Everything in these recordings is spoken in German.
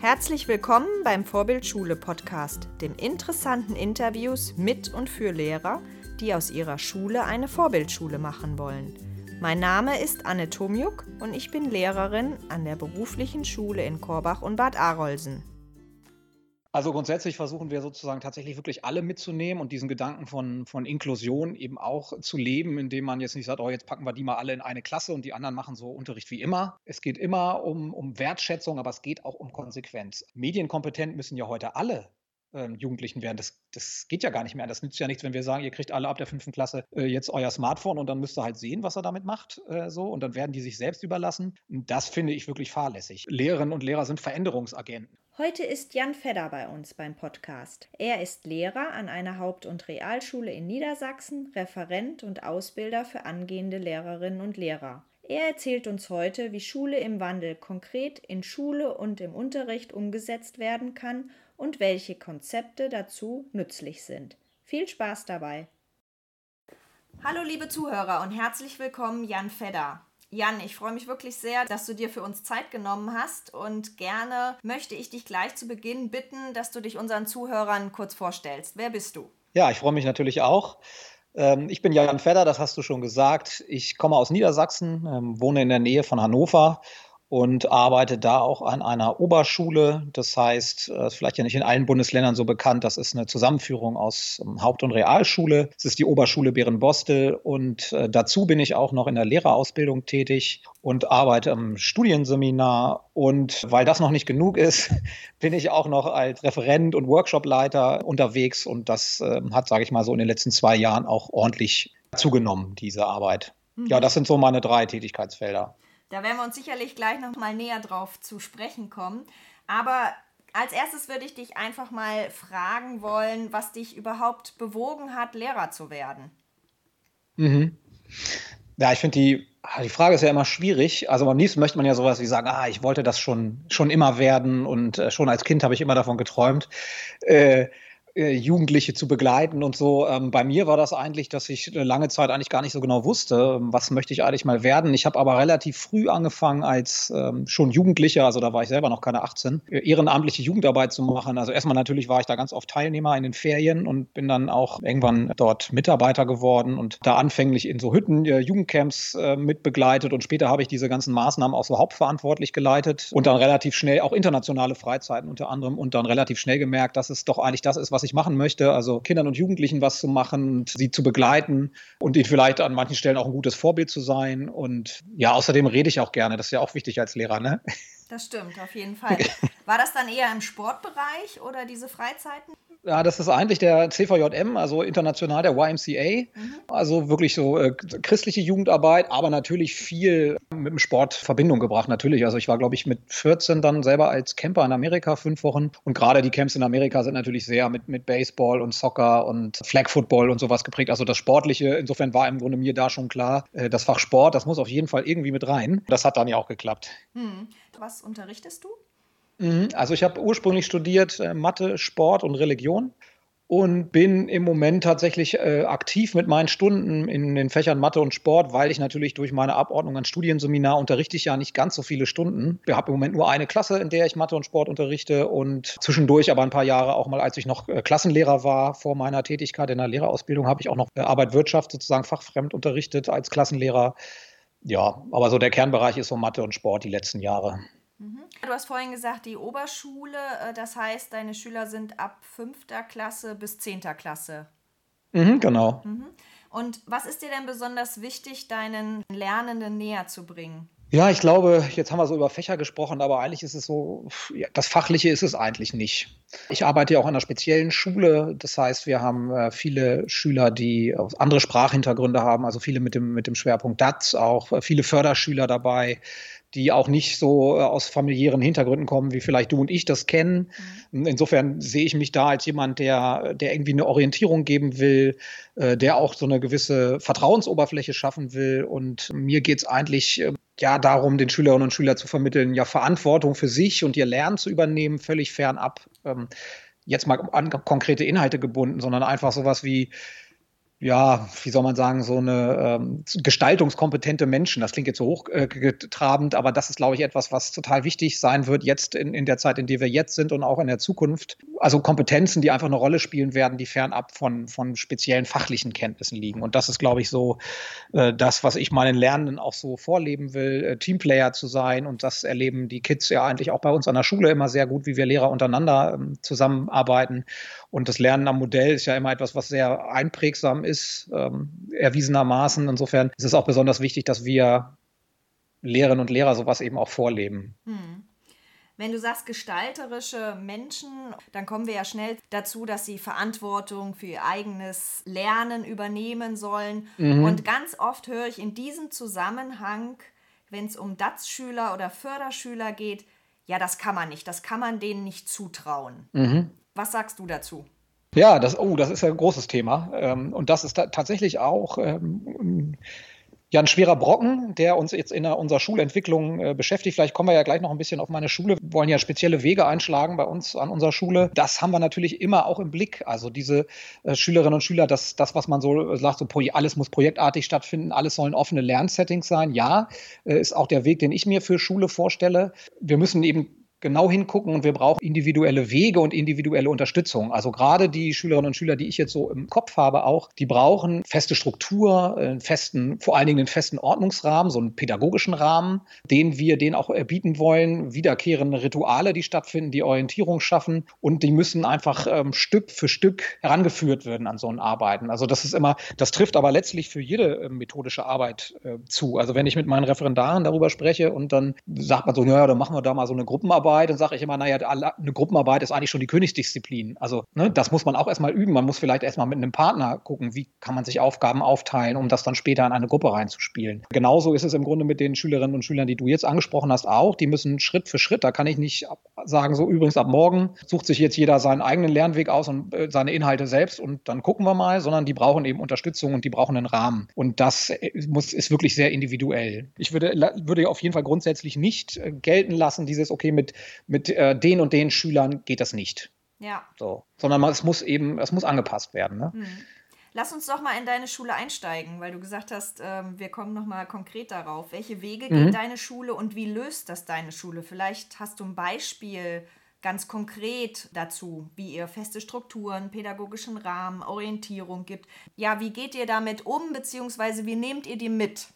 Herzlich willkommen beim Vorbildschule Podcast, dem interessanten Interviews mit und für Lehrer, die aus ihrer Schule eine Vorbildschule machen wollen. Mein Name ist Anne Tomjuk und ich bin Lehrerin an der beruflichen Schule in Korbach und Bad Arolsen. Also grundsätzlich versuchen wir sozusagen tatsächlich wirklich alle mitzunehmen und diesen Gedanken von, von Inklusion eben auch zu leben, indem man jetzt nicht sagt, oh, jetzt packen wir die mal alle in eine Klasse und die anderen machen so Unterricht wie immer. Es geht immer um, um Wertschätzung, aber es geht auch um Konsequenz. Medienkompetent müssen ja heute alle ähm, Jugendlichen werden. Das, das geht ja gar nicht mehr. Das nützt ja nichts, wenn wir sagen, ihr kriegt alle ab der fünften Klasse äh, jetzt euer Smartphone und dann müsst ihr halt sehen, was er damit macht. Äh, so und dann werden die sich selbst überlassen. Das finde ich wirklich fahrlässig. Lehrerinnen und Lehrer sind Veränderungsagenten. Heute ist Jan Fedder bei uns beim Podcast. Er ist Lehrer an einer Haupt- und Realschule in Niedersachsen, Referent und Ausbilder für angehende Lehrerinnen und Lehrer. Er erzählt uns heute, wie Schule im Wandel konkret in Schule und im Unterricht umgesetzt werden kann und welche Konzepte dazu nützlich sind. Viel Spaß dabei! Hallo liebe Zuhörer und herzlich willkommen Jan Fedder. Jan, ich freue mich wirklich sehr, dass du dir für uns Zeit genommen hast und gerne möchte ich dich gleich zu Beginn bitten, dass du dich unseren Zuhörern kurz vorstellst. Wer bist du? Ja, ich freue mich natürlich auch. Ähm, ich bin Jan Fedder, das hast du schon gesagt. Ich komme aus Niedersachsen, ähm, wohne in der Nähe von Hannover und arbeite da auch an einer Oberschule. Das heißt, äh, ist vielleicht ja nicht in allen Bundesländern so bekannt, das ist eine Zusammenführung aus ähm, Haupt- und Realschule. Es ist die Oberschule Bärenbostel und äh, dazu bin ich auch noch in der Lehrerausbildung tätig und arbeite im Studienseminar. Und weil das noch nicht genug ist, bin ich auch noch als Referent und Workshopleiter unterwegs und das äh, hat, sage ich mal, so in den letzten zwei Jahren auch ordentlich zugenommen, diese Arbeit. Mhm. Ja, das sind so meine drei Tätigkeitsfelder. Da werden wir uns sicherlich gleich noch mal näher drauf zu sprechen kommen. Aber als erstes würde ich dich einfach mal fragen wollen, was dich überhaupt bewogen hat, Lehrer zu werden. Mhm. Ja, ich finde die, ah, die Frage ist ja immer schwierig. Also am liebsten möchte man ja sowas wie sagen, ah, ich wollte das schon, schon immer werden und äh, schon als Kind habe ich immer davon geträumt. Äh, äh, Jugendliche zu begleiten und so. Ähm, bei mir war das eigentlich, dass ich lange Zeit eigentlich gar nicht so genau wusste, ähm, was möchte ich eigentlich mal werden. Ich habe aber relativ früh angefangen als ähm, schon Jugendlicher, also da war ich selber noch keine 18, äh, ehrenamtliche Jugendarbeit zu machen. Also erstmal natürlich war ich da ganz oft Teilnehmer in den Ferien und bin dann auch irgendwann dort Mitarbeiter geworden und da anfänglich in so Hütten, äh, Jugendcamps äh, mit begleitet und später habe ich diese ganzen Maßnahmen auch so hauptverantwortlich geleitet und dann relativ schnell auch internationale Freizeiten unter anderem und dann relativ schnell gemerkt, dass es doch eigentlich das ist, was ich ich machen möchte, also Kindern und Jugendlichen was zu machen sie zu begleiten und ihnen vielleicht an manchen Stellen auch ein gutes Vorbild zu sein. Und ja, außerdem rede ich auch gerne. Das ist ja auch wichtig als Lehrer, ne? Das stimmt, auf jeden Fall. War das dann eher im Sportbereich oder diese Freizeiten? Ja, das ist eigentlich der CVJM, also international der YMCA. Mhm. Also wirklich so äh, christliche Jugendarbeit, aber natürlich viel mit dem Sport Verbindung gebracht, natürlich. Also ich war, glaube ich, mit 14 dann selber als Camper in Amerika fünf Wochen. Und gerade die Camps in Amerika sind natürlich sehr mit, mit Baseball und Soccer und Flag Football und sowas geprägt. Also das Sportliche, insofern war im Grunde mir da schon klar, äh, das Fach Sport, das muss auf jeden Fall irgendwie mit rein. Das hat dann ja auch geklappt. Mhm. Was unterrichtest du? Mhm. Also ich habe ursprünglich studiert äh, Mathe, Sport und Religion und bin im Moment tatsächlich äh, aktiv mit meinen Stunden in den Fächern Mathe und Sport, weil ich natürlich durch meine Abordnung an Studienseminar unterrichte ich ja nicht ganz so viele Stunden. Ich habe im Moment nur eine Klasse, in der ich Mathe und Sport unterrichte und zwischendurch aber ein paar Jahre auch mal, als ich noch äh, Klassenlehrer war vor meiner Tätigkeit in der Lehrerausbildung, habe ich auch noch äh, Arbeit Wirtschaft sozusagen fachfremd unterrichtet als Klassenlehrer. Ja, aber so der Kernbereich ist so Mathe und Sport die letzten Jahre. Du hast vorhin gesagt, die Oberschule, äh, das heißt, deine Schüler sind ab fünfter Klasse bis zehnter Klasse. Mhm, genau. Mhm. Und was ist dir denn besonders wichtig, deinen Lernenden näher zu bringen? Ja, ich glaube, jetzt haben wir so über Fächer gesprochen, aber eigentlich ist es so, das Fachliche ist es eigentlich nicht. Ich arbeite ja auch an einer speziellen Schule. Das heißt, wir haben äh, viele Schüler, die andere Sprachhintergründe haben, also viele mit dem, mit dem Schwerpunkt DATS, auch äh, viele Förderschüler dabei die auch nicht so äh, aus familiären Hintergründen kommen, wie vielleicht du und ich das kennen. Mhm. Insofern sehe ich mich da als jemand, der, der irgendwie eine Orientierung geben will, äh, der auch so eine gewisse Vertrauensoberfläche schaffen will. Und mir geht es eigentlich äh, ja darum, den Schülerinnen und Schülern zu vermitteln, ja Verantwortung für sich und ihr Lernen zu übernehmen, völlig fernab. Ähm, jetzt mal an konkrete Inhalte gebunden, sondern einfach sowas wie ja, wie soll man sagen, so eine ähm, gestaltungskompetente Menschen. Das klingt jetzt so hochgetrabend, äh, aber das ist, glaube ich, etwas, was total wichtig sein wird jetzt in, in der Zeit, in der wir jetzt sind und auch in der Zukunft. Also Kompetenzen, die einfach eine Rolle spielen werden, die fernab von, von speziellen fachlichen Kenntnissen liegen. Und das ist, glaube ich, so äh, das, was ich meinen Lernenden auch so vorleben will, äh, Teamplayer zu sein. Und das erleben die Kids ja eigentlich auch bei uns an der Schule immer sehr gut, wie wir Lehrer untereinander ähm, zusammenarbeiten. Und das Lernen am Modell ist ja immer etwas, was sehr einprägsam ist, ähm, erwiesenermaßen. Insofern ist es auch besonders wichtig, dass wir Lehrerinnen und Lehrer sowas eben auch vorleben. Hm. Wenn du sagst gestalterische Menschen, dann kommen wir ja schnell dazu, dass sie Verantwortung für ihr eigenes Lernen übernehmen sollen. Mhm. Und ganz oft höre ich in diesem Zusammenhang, wenn es um DATS-Schüler oder Förderschüler geht, ja, das kann man nicht, das kann man denen nicht zutrauen. Mhm. Was sagst du dazu? Ja, das, oh, das ist ja ein großes Thema. Ähm, und das ist tatsächlich auch ähm, ja ein schwerer Brocken, der uns jetzt in unserer Schulentwicklung äh, beschäftigt. Vielleicht kommen wir ja gleich noch ein bisschen auf meine Schule. Wir wollen ja spezielle Wege einschlagen bei uns an unserer Schule. Das haben wir natürlich immer auch im Blick. Also diese äh, Schülerinnen und Schüler, das, das, was man so sagt, so alles muss projektartig stattfinden, alles sollen offene Lernsettings sein. Ja, äh, ist auch der Weg, den ich mir für Schule vorstelle. Wir müssen eben genau hingucken und wir brauchen individuelle Wege und individuelle Unterstützung. Also gerade die Schülerinnen und Schüler, die ich jetzt so im Kopf habe, auch, die brauchen feste Struktur, einen festen, vor allen Dingen einen festen Ordnungsrahmen, so einen pädagogischen Rahmen, den wir denen auch bieten wollen, wiederkehrende Rituale, die stattfinden, die Orientierung schaffen und die müssen einfach ähm, Stück für Stück herangeführt werden an so ein Arbeiten. Also das ist immer, das trifft aber letztlich für jede äh, methodische Arbeit äh, zu. Also wenn ich mit meinen Referendaren darüber spreche und dann sagt man so, naja, dann machen wir da mal so eine Gruppenarbeit Gruppenarbeit, dann sage ich immer, naja, eine Gruppenarbeit ist eigentlich schon die Königsdisziplin. Also ne, das muss man auch erstmal üben. Man muss vielleicht erstmal mit einem Partner gucken, wie kann man sich Aufgaben aufteilen, um das dann später in eine Gruppe reinzuspielen. Genauso ist es im Grunde mit den Schülerinnen und Schülern, die du jetzt angesprochen hast, auch. Die müssen Schritt für Schritt, da kann ich nicht sagen, so übrigens ab morgen sucht sich jetzt jeder seinen eigenen Lernweg aus und äh, seine Inhalte selbst und dann gucken wir mal, sondern die brauchen eben Unterstützung und die brauchen einen Rahmen. Und das äh, muss, ist wirklich sehr individuell. Ich würde, würde auf jeden Fall grundsätzlich nicht äh, gelten lassen, dieses, okay, mit mit äh, den und den Schülern geht das nicht. Ja. So. Sondern es muss eben, es muss angepasst werden. Ne? Hm. Lass uns doch mal in deine Schule einsteigen, weil du gesagt hast, ähm, wir kommen noch mal konkret darauf. Welche Wege mhm. geht deine Schule und wie löst das deine Schule? Vielleicht hast du ein Beispiel ganz konkret dazu, wie ihr feste Strukturen, pädagogischen Rahmen, Orientierung gibt. Ja, wie geht ihr damit um, beziehungsweise wie nehmt ihr die mit?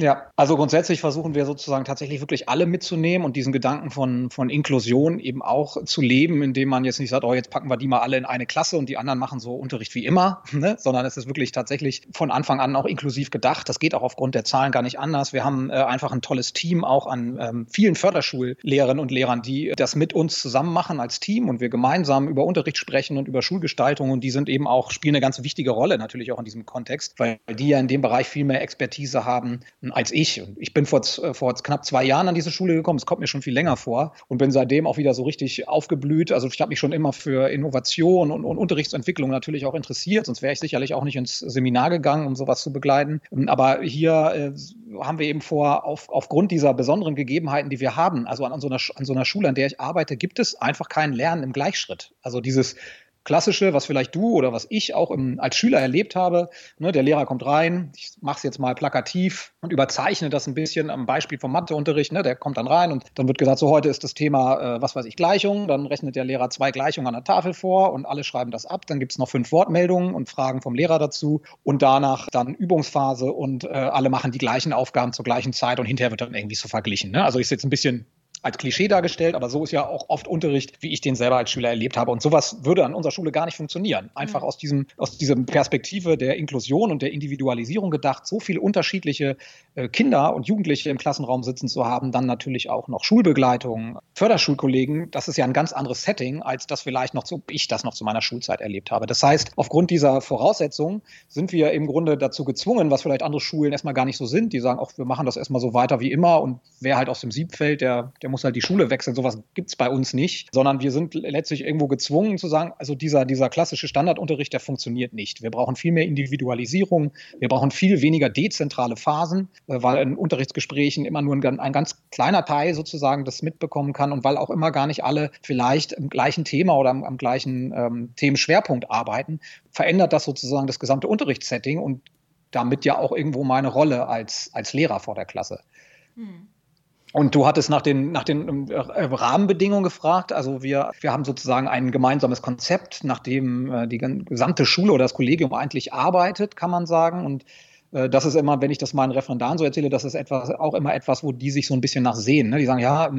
Ja, also grundsätzlich versuchen wir sozusagen tatsächlich wirklich alle mitzunehmen und diesen Gedanken von, von Inklusion eben auch zu leben, indem man jetzt nicht sagt, oh, jetzt packen wir die mal alle in eine Klasse und die anderen machen so Unterricht wie immer, ne? sondern es ist wirklich tatsächlich von Anfang an auch inklusiv gedacht. Das geht auch aufgrund der Zahlen gar nicht anders. Wir haben äh, einfach ein tolles Team auch an ähm, vielen Förderschullehrerinnen und Lehrern, die das mit uns zusammen machen als Team und wir gemeinsam über Unterricht sprechen und über Schulgestaltung und die sind eben auch, spielen eine ganz wichtige Rolle natürlich auch in diesem Kontext, weil die ja in dem Bereich viel mehr Expertise haben als ich. Und ich bin vor, äh, vor knapp zwei Jahren an diese Schule gekommen. Es kommt mir schon viel länger vor und bin seitdem auch wieder so richtig aufgeblüht. Also ich habe mich schon immer für Innovation und, und Unterrichtsentwicklung natürlich auch interessiert. Sonst wäre ich sicherlich auch nicht ins Seminar gegangen, um sowas zu begleiten. Aber hier äh, haben wir eben vor, auf, aufgrund dieser besonderen Gegebenheiten, die wir haben, also an, an, so einer, an so einer Schule, an der ich arbeite, gibt es einfach kein Lernen im Gleichschritt. Also dieses klassische, was vielleicht du oder was ich auch im, als Schüler erlebt habe. Ne, der Lehrer kommt rein, ich mache es jetzt mal plakativ und überzeichne das ein bisschen am Beispiel vom Matheunterricht. Ne, der kommt dann rein und dann wird gesagt, so heute ist das Thema, äh, was weiß ich, Gleichung. Dann rechnet der Lehrer zwei Gleichungen an der Tafel vor und alle schreiben das ab. Dann gibt es noch fünf Wortmeldungen und Fragen vom Lehrer dazu und danach dann Übungsphase und äh, alle machen die gleichen Aufgaben zur gleichen Zeit und hinterher wird dann irgendwie so verglichen. Ne? Also ich jetzt ein bisschen als Klischee dargestellt, aber so ist ja auch oft Unterricht, wie ich den selber als Schüler erlebt habe. Und sowas würde an unserer Schule gar nicht funktionieren. Einfach mhm. aus diesem, aus dieser Perspektive der Inklusion und der Individualisierung gedacht, so viele unterschiedliche äh, Kinder und Jugendliche im Klassenraum sitzen zu haben, dann natürlich auch noch Schulbegleitung, Förderschulkollegen, das ist ja ein ganz anderes Setting, als das vielleicht noch zu, ich das noch zu meiner Schulzeit erlebt habe. Das heißt, aufgrund dieser Voraussetzungen sind wir im Grunde dazu gezwungen, was vielleicht andere Schulen erstmal gar nicht so sind. Die sagen, auch wir machen das erstmal so weiter wie immer und wer halt aus dem Sieb fällt, der, der muss muss halt die Schule wechseln. Sowas gibt es bei uns nicht, sondern wir sind letztlich irgendwo gezwungen zu sagen, also dieser, dieser klassische Standardunterricht, der funktioniert nicht. Wir brauchen viel mehr Individualisierung, wir brauchen viel weniger dezentrale Phasen, äh, weil in Unterrichtsgesprächen immer nur ein, ein ganz kleiner Teil sozusagen das mitbekommen kann und weil auch immer gar nicht alle vielleicht im gleichen Thema oder am, am gleichen ähm, Themenschwerpunkt arbeiten, verändert das sozusagen das gesamte Unterrichtssetting und damit ja auch irgendwo meine Rolle als, als Lehrer vor der Klasse. Hm. Und du hattest nach den, nach den äh, Rahmenbedingungen gefragt. Also wir, wir haben sozusagen ein gemeinsames Konzept, nach dem äh, die gesamte Schule oder das Kollegium eigentlich arbeitet, kann man sagen. Und äh, das ist immer, wenn ich das meinen Referendaren so erzähle, das ist etwas, auch immer etwas, wo die sich so ein bisschen nachsehen. Ne? Die sagen, ja,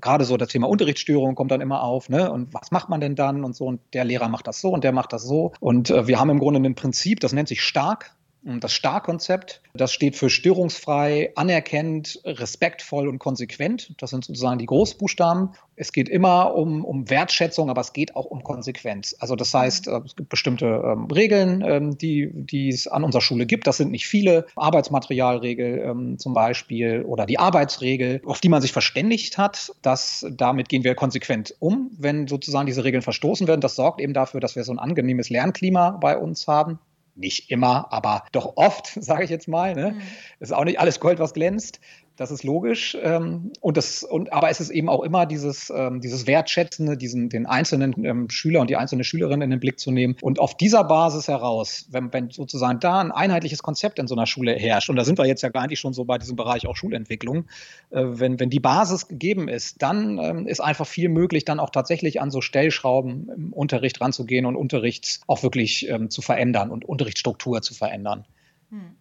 gerade so das Thema Unterrichtsstörung kommt dann immer auf, ne? Und was macht man denn dann und so? Und der Lehrer macht das so und der macht das so. Und wir haben im Grunde ein Prinzip, das nennt sich stark. Das Stark-Konzept, das steht für störungsfrei, anerkennend, respektvoll und konsequent. Das sind sozusagen die Großbuchstaben. Es geht immer um, um Wertschätzung, aber es geht auch um Konsequenz. Also das heißt, äh, es gibt bestimmte ähm, Regeln, ähm, die, die es an unserer Schule gibt. Das sind nicht viele. Arbeitsmaterialregel ähm, zum Beispiel oder die Arbeitsregel, auf die man sich verständigt hat. Das, damit gehen wir konsequent um, wenn sozusagen diese Regeln verstoßen werden. Das sorgt eben dafür, dass wir so ein angenehmes Lernklima bei uns haben nicht immer, aber doch oft, sage ich jetzt mal. Ne? Mhm. Ist auch nicht alles Gold, was glänzt. Das ist logisch. Ähm, und das, und, aber es ist eben auch immer dieses, ähm, dieses Wertschätzende, diesen, den einzelnen ähm, Schüler und die einzelne Schülerin in den Blick zu nehmen. Und auf dieser Basis heraus, wenn, wenn sozusagen da ein einheitliches Konzept in so einer Schule herrscht, und da sind wir jetzt ja nicht schon so bei diesem Bereich auch Schulentwicklung, äh, wenn, wenn die Basis gegeben ist, dann ähm, ist einfach viel möglich, dann auch tatsächlich an so Stellschrauben im Unterricht ranzugehen und Unterrichts auch wirklich ähm, zu verändern und Unterrichtsstruktur zu verändern. Hm.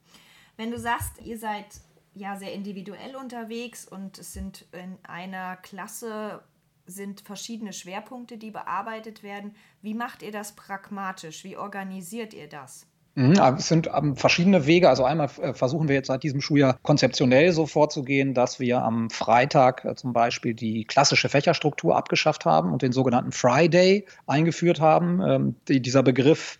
Wenn du sagst, ihr seid ja sehr individuell unterwegs und es sind in einer Klasse sind verschiedene Schwerpunkte, die bearbeitet werden. Wie macht ihr das pragmatisch? Wie organisiert ihr das? Mhm, es sind ähm, verschiedene Wege. Also einmal äh, versuchen wir jetzt seit diesem Schuljahr konzeptionell so vorzugehen, dass wir am Freitag äh, zum Beispiel die klassische Fächerstruktur abgeschafft haben und den sogenannten Friday eingeführt haben. Ähm, dieser Begriff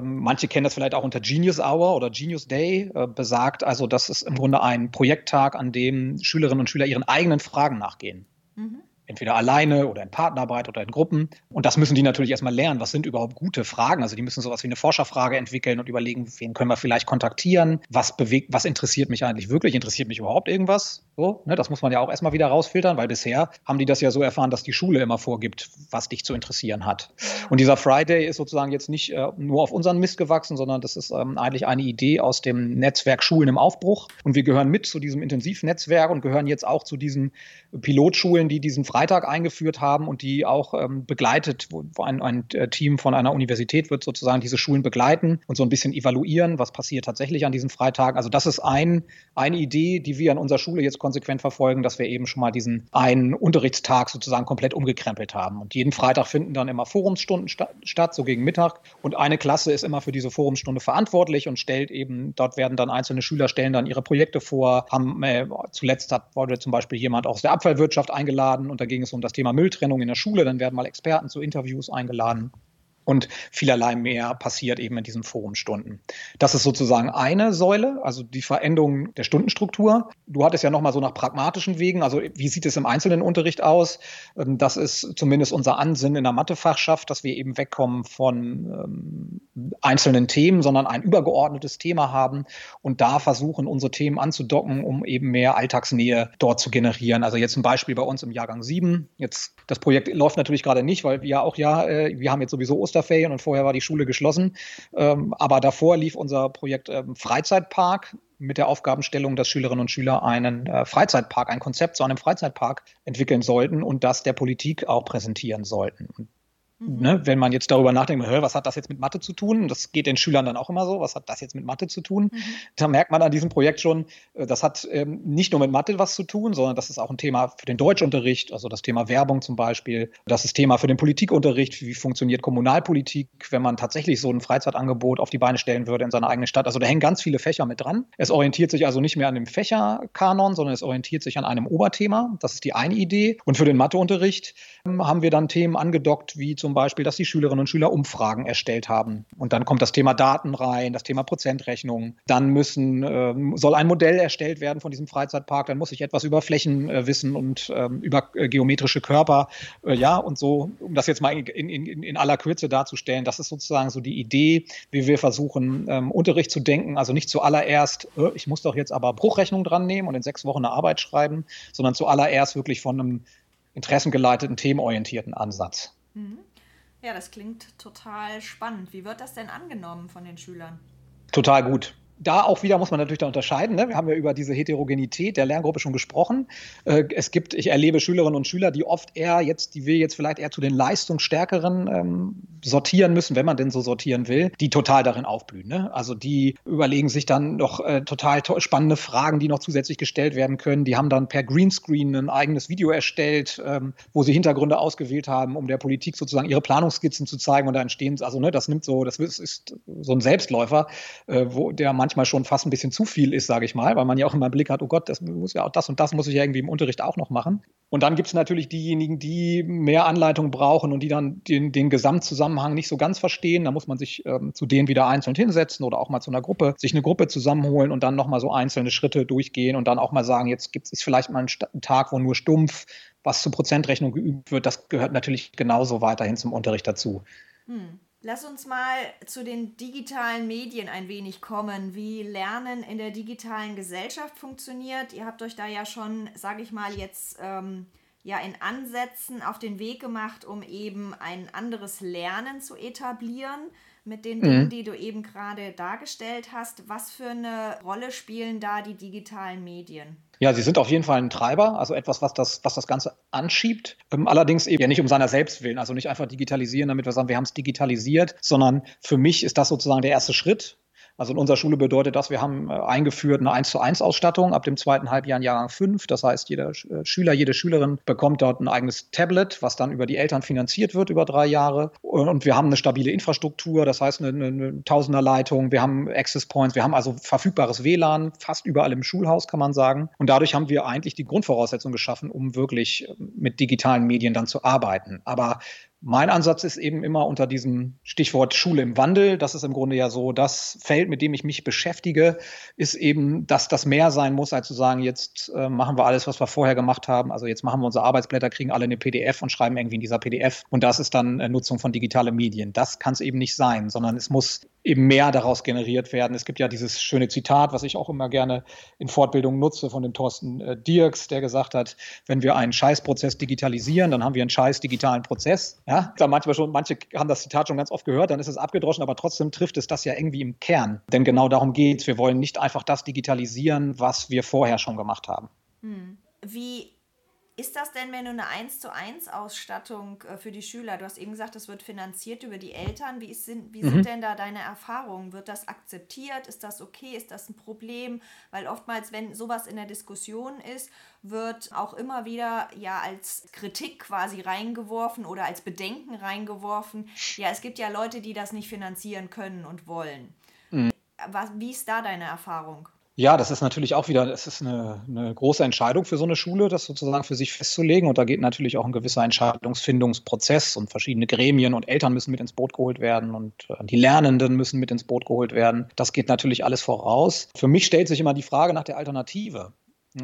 manche kennen das vielleicht auch unter Genius Hour oder Genius Day, äh, besagt also, das ist im Grunde ein Projekttag, an dem Schülerinnen und Schüler ihren eigenen Fragen nachgehen. Mhm entweder alleine oder in Partnerarbeit oder in Gruppen. Und das müssen die natürlich erstmal lernen. Was sind überhaupt gute Fragen? Also die müssen sowas wie eine Forscherfrage entwickeln und überlegen, wen können wir vielleicht kontaktieren? Was bewegt, was interessiert mich eigentlich wirklich? Interessiert mich überhaupt irgendwas? So, ne, das muss man ja auch erstmal wieder rausfiltern, weil bisher haben die das ja so erfahren, dass die Schule immer vorgibt, was dich zu interessieren hat. Und dieser Friday ist sozusagen jetzt nicht äh, nur auf unseren Mist gewachsen, sondern das ist ähm, eigentlich eine Idee aus dem Netzwerk Schulen im Aufbruch. Und wir gehören mit zu diesem Intensivnetzwerk und gehören jetzt auch zu diesen Pilotschulen, die diesen Freitag eingeführt haben und die auch ähm, begleitet, wo, ein, ein, äh, Team von einer Universität wird sozusagen diese Schulen begleiten und so ein bisschen evaluieren, was passiert tatsächlich an diesen Freitagen. Also das ist ein, eine Idee, die wir an unserer Schule jetzt konsequent verfolgen, dass wir eben schon mal diesen einen Unterrichtstag sozusagen komplett umgekrempelt haben. Und jeden Freitag finden dann immer Forumsstunden sta statt, so gegen Mittag. Und eine Klasse ist immer für diese Forumsstunde verantwortlich und stellt eben, dort werden dann einzelne Schüler stellen dann ihre Projekte vor, haben äh, zuletzt hat, wurde zum Beispiel jemand aus der Abfallwirtschaft eingeladen und da ging es um das Thema Mülltrennung in der Schule. Dann werden mal Experten zu Interviews eingeladen und vielerlei mehr passiert eben in diesen Forumstunden. Das ist sozusagen eine Säule, also die Veränderung der Stundenstruktur. Du hattest ja nochmal so nach pragmatischen Wegen, also wie sieht es im einzelnen Unterricht aus? Ähm, das ist zumindest unser Ansinnen in der Mathefachschaft, dass wir eben wegkommen von ähm, einzelnen Themen, sondern ein übergeordnetes Thema haben und da versuchen, unsere Themen anzudocken, um eben mehr Alltagsnähe dort zu generieren. Also jetzt ein Beispiel bei uns im Jahrgang 7. Jetzt, das Projekt läuft natürlich gerade nicht, weil wir auch ja, äh, wir haben jetzt sowieso Ostern Osterferien und vorher war die Schule geschlossen. Ähm, aber davor lief unser Projekt ähm, Freizeitpark mit der Aufgabenstellung, dass Schülerinnen und Schüler einen äh, Freizeitpark, ein Konzept zu einem Freizeitpark entwickeln sollten und das der Politik auch präsentieren sollten. Und Mhm. Ne, wenn man jetzt darüber nachdenkt, was hat das jetzt mit Mathe zu tun? Das geht den Schülern dann auch immer so, was hat das jetzt mit Mathe zu tun? Mhm. Da merkt man an diesem Projekt schon, äh, das hat ähm, nicht nur mit Mathe was zu tun, sondern das ist auch ein Thema für den Deutschunterricht, also das Thema Werbung zum Beispiel. Das ist Thema für den Politikunterricht, wie funktioniert Kommunalpolitik, wenn man tatsächlich so ein Freizeitangebot auf die Beine stellen würde in seiner eigenen Stadt. Also da hängen ganz viele Fächer mit dran. Es orientiert sich also nicht mehr an dem Fächerkanon, sondern es orientiert sich an einem Oberthema. Das ist die eine Idee. Und für den Matheunterricht ähm, haben wir dann Themen angedockt, wie zum zum Beispiel, dass die Schülerinnen und Schüler Umfragen erstellt haben. Und dann kommt das Thema Daten rein, das Thema Prozentrechnung. Dann müssen, äh, soll ein Modell erstellt werden von diesem Freizeitpark. Dann muss ich etwas über Flächen äh, wissen und ähm, über äh, geometrische Körper. Äh, ja, und so, um das jetzt mal in, in, in, in, aller Kürze darzustellen, das ist sozusagen so die Idee, wie wir versuchen, ähm, Unterricht zu denken. Also nicht zuallererst, äh, ich muss doch jetzt aber Bruchrechnung dran nehmen und in sechs Wochen eine Arbeit schreiben, sondern zuallererst wirklich von einem interessengeleiteten, themenorientierten Ansatz. Mhm. Ja, das klingt total spannend. Wie wird das denn angenommen von den Schülern? Total gut da auch wieder muss man natürlich da unterscheiden. Ne? Wir haben ja über diese Heterogenität der Lerngruppe schon gesprochen. Äh, es gibt, ich erlebe Schülerinnen und Schüler, die oft eher jetzt, die wir jetzt vielleicht eher zu den leistungsstärkeren ähm, sortieren müssen, wenn man denn so sortieren will, die total darin aufblühen. Ne? Also die überlegen sich dann noch äh, total to spannende Fragen, die noch zusätzlich gestellt werden können. Die haben dann per Greenscreen ein eigenes Video erstellt, ähm, wo sie Hintergründe ausgewählt haben, um der Politik sozusagen ihre Planungsskizzen zu zeigen. Und da entstehen, also ne, das nimmt so, das ist, so ein Selbstläufer, äh, wo der man manchmal schon fast ein bisschen zu viel ist, sage ich mal, weil man ja auch immer im Blick hat, oh Gott, das muss ja auch das und das muss ich ja irgendwie im Unterricht auch noch machen. Und dann gibt es natürlich diejenigen, die mehr Anleitung brauchen und die dann den, den Gesamtzusammenhang nicht so ganz verstehen. Da muss man sich ähm, zu denen wieder einzeln hinsetzen oder auch mal zu einer Gruppe, sich eine Gruppe zusammenholen und dann nochmal so einzelne Schritte durchgehen und dann auch mal sagen, jetzt gibt es vielleicht mal einen Tag, wo nur stumpf was zur Prozentrechnung geübt wird. Das gehört natürlich genauso weiterhin zum Unterricht dazu. Hm. Lass uns mal zu den digitalen Medien ein wenig kommen, wie Lernen in der digitalen Gesellschaft funktioniert. Ihr habt euch da ja schon, sage ich mal, jetzt ähm, ja in Ansätzen auf den Weg gemacht, um eben ein anderes Lernen zu etablieren mit den Dingen, mhm. die du eben gerade dargestellt hast. Was für eine Rolle spielen da die digitalen Medien? Ja, sie sind auf jeden Fall ein Treiber, also etwas, was das, was das Ganze anschiebt. Ähm, allerdings eben ja nicht um seiner selbst willen, also nicht einfach digitalisieren, damit wir sagen, wir haben es digitalisiert, sondern für mich ist das sozusagen der erste Schritt. Also in unserer Schule bedeutet das, wir haben äh, eingeführt eine 1 zu 1 Ausstattung ab dem zweiten Halbjahr in Jahrgang 5. Das heißt, jeder äh, Schüler, jede Schülerin bekommt dort ein eigenes Tablet, was dann über die Eltern finanziert wird über drei Jahre. Und wir haben eine stabile Infrastruktur, das heißt eine, eine Tausenderleitung, wir haben Access Points, wir haben also verfügbares WLAN, fast überall im Schulhaus kann man sagen. Und dadurch haben wir eigentlich die Grundvoraussetzung geschaffen, um wirklich äh, mit digitalen Medien dann zu arbeiten. Aber mein Ansatz ist eben immer unter diesem Stichwort Schule im Wandel. Das ist im Grunde ja so das Feld, mit dem ich mich beschäftige, ist eben, dass das mehr sein muss, als zu sagen, jetzt äh, machen wir alles, was wir vorher gemacht haben. Also jetzt machen wir unsere Arbeitsblätter, kriegen alle eine PDF und schreiben irgendwie in dieser PDF. Und das ist dann äh, Nutzung von digitalen Medien. Das kann es eben nicht sein, sondern es muss eben mehr daraus generiert werden. Es gibt ja dieses schöne Zitat, was ich auch immer gerne in Fortbildungen nutze, von dem Thorsten äh, Dirks, der gesagt hat, wenn wir einen Scheißprozess digitalisieren, dann haben wir einen scheiß digitalen Prozess. Ja, da manchmal schon, manche haben das Zitat schon ganz oft gehört, dann ist es abgedroschen, aber trotzdem trifft es das ja irgendwie im Kern. Denn genau darum geht es. Wir wollen nicht einfach das digitalisieren, was wir vorher schon gemacht haben. Hm. Wie ist das denn, wenn du eine 1 zu 1 Ausstattung äh, für die Schüler, du hast eben gesagt, das wird finanziert über die Eltern, wie, ist, wie mhm. sind denn da deine Erfahrungen? Wird das akzeptiert? Ist das okay? Ist das ein Problem? Weil oftmals, wenn sowas in der Diskussion ist, wird auch immer wieder ja als Kritik quasi reingeworfen oder als Bedenken reingeworfen. Ja, es gibt ja Leute, die das nicht finanzieren können und wollen. Mhm. Was, wie ist da deine Erfahrung? Ja, das ist natürlich auch wieder, das ist eine, eine, große Entscheidung für so eine Schule, das sozusagen für sich festzulegen. Und da geht natürlich auch ein gewisser Entscheidungsfindungsprozess und verschiedene Gremien und Eltern müssen mit ins Boot geholt werden und äh, die Lernenden müssen mit ins Boot geholt werden. Das geht natürlich alles voraus. Für mich stellt sich immer die Frage nach der Alternative.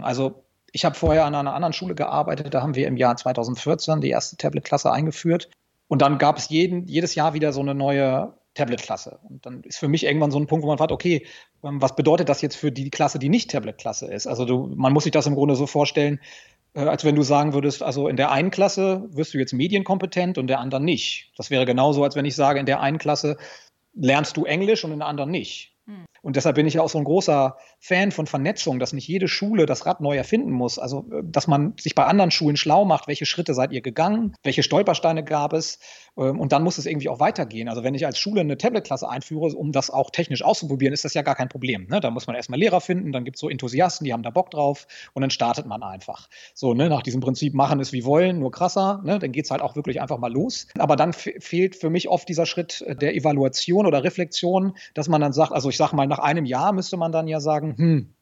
Also ich habe vorher an einer anderen Schule gearbeitet, da haben wir im Jahr 2014 die erste Tablet-Klasse eingeführt. Und dann gab es jeden, jedes Jahr wieder so eine neue Tablet-Klasse. Und dann ist für mich irgendwann so ein Punkt, wo man fragt, okay, ähm, was bedeutet das jetzt für die Klasse, die nicht Tablet-Klasse ist? Also du, man muss sich das im Grunde so vorstellen, äh, als wenn du sagen würdest, also in der einen Klasse wirst du jetzt medienkompetent und der anderen nicht. Das wäre genauso, als wenn ich sage, in der einen Klasse lernst du Englisch und in der anderen nicht. Hm. Und deshalb bin ich ja auch so ein großer Fan von Vernetzung, dass nicht jede Schule das Rad neu erfinden muss. Also, äh, dass man sich bei anderen Schulen schlau macht, welche Schritte seid ihr gegangen, welche Stolpersteine gab es. Ähm, und dann muss es irgendwie auch weitergehen. Also, wenn ich als Schule eine Tablet-Klasse einführe, um das auch technisch auszuprobieren, ist das ja gar kein Problem. Ne? Da muss man erstmal Lehrer finden, dann gibt es so Enthusiasten, die haben da Bock drauf und dann startet man einfach. So, ne, nach diesem Prinzip machen es wie wollen, nur krasser, ne? dann geht es halt auch wirklich einfach mal los. Aber dann fehlt für mich oft dieser Schritt der Evaluation oder Reflexion, dass man dann sagt, also ich sage mal, nach einem Jahr müsste man dann ja sagen, hm,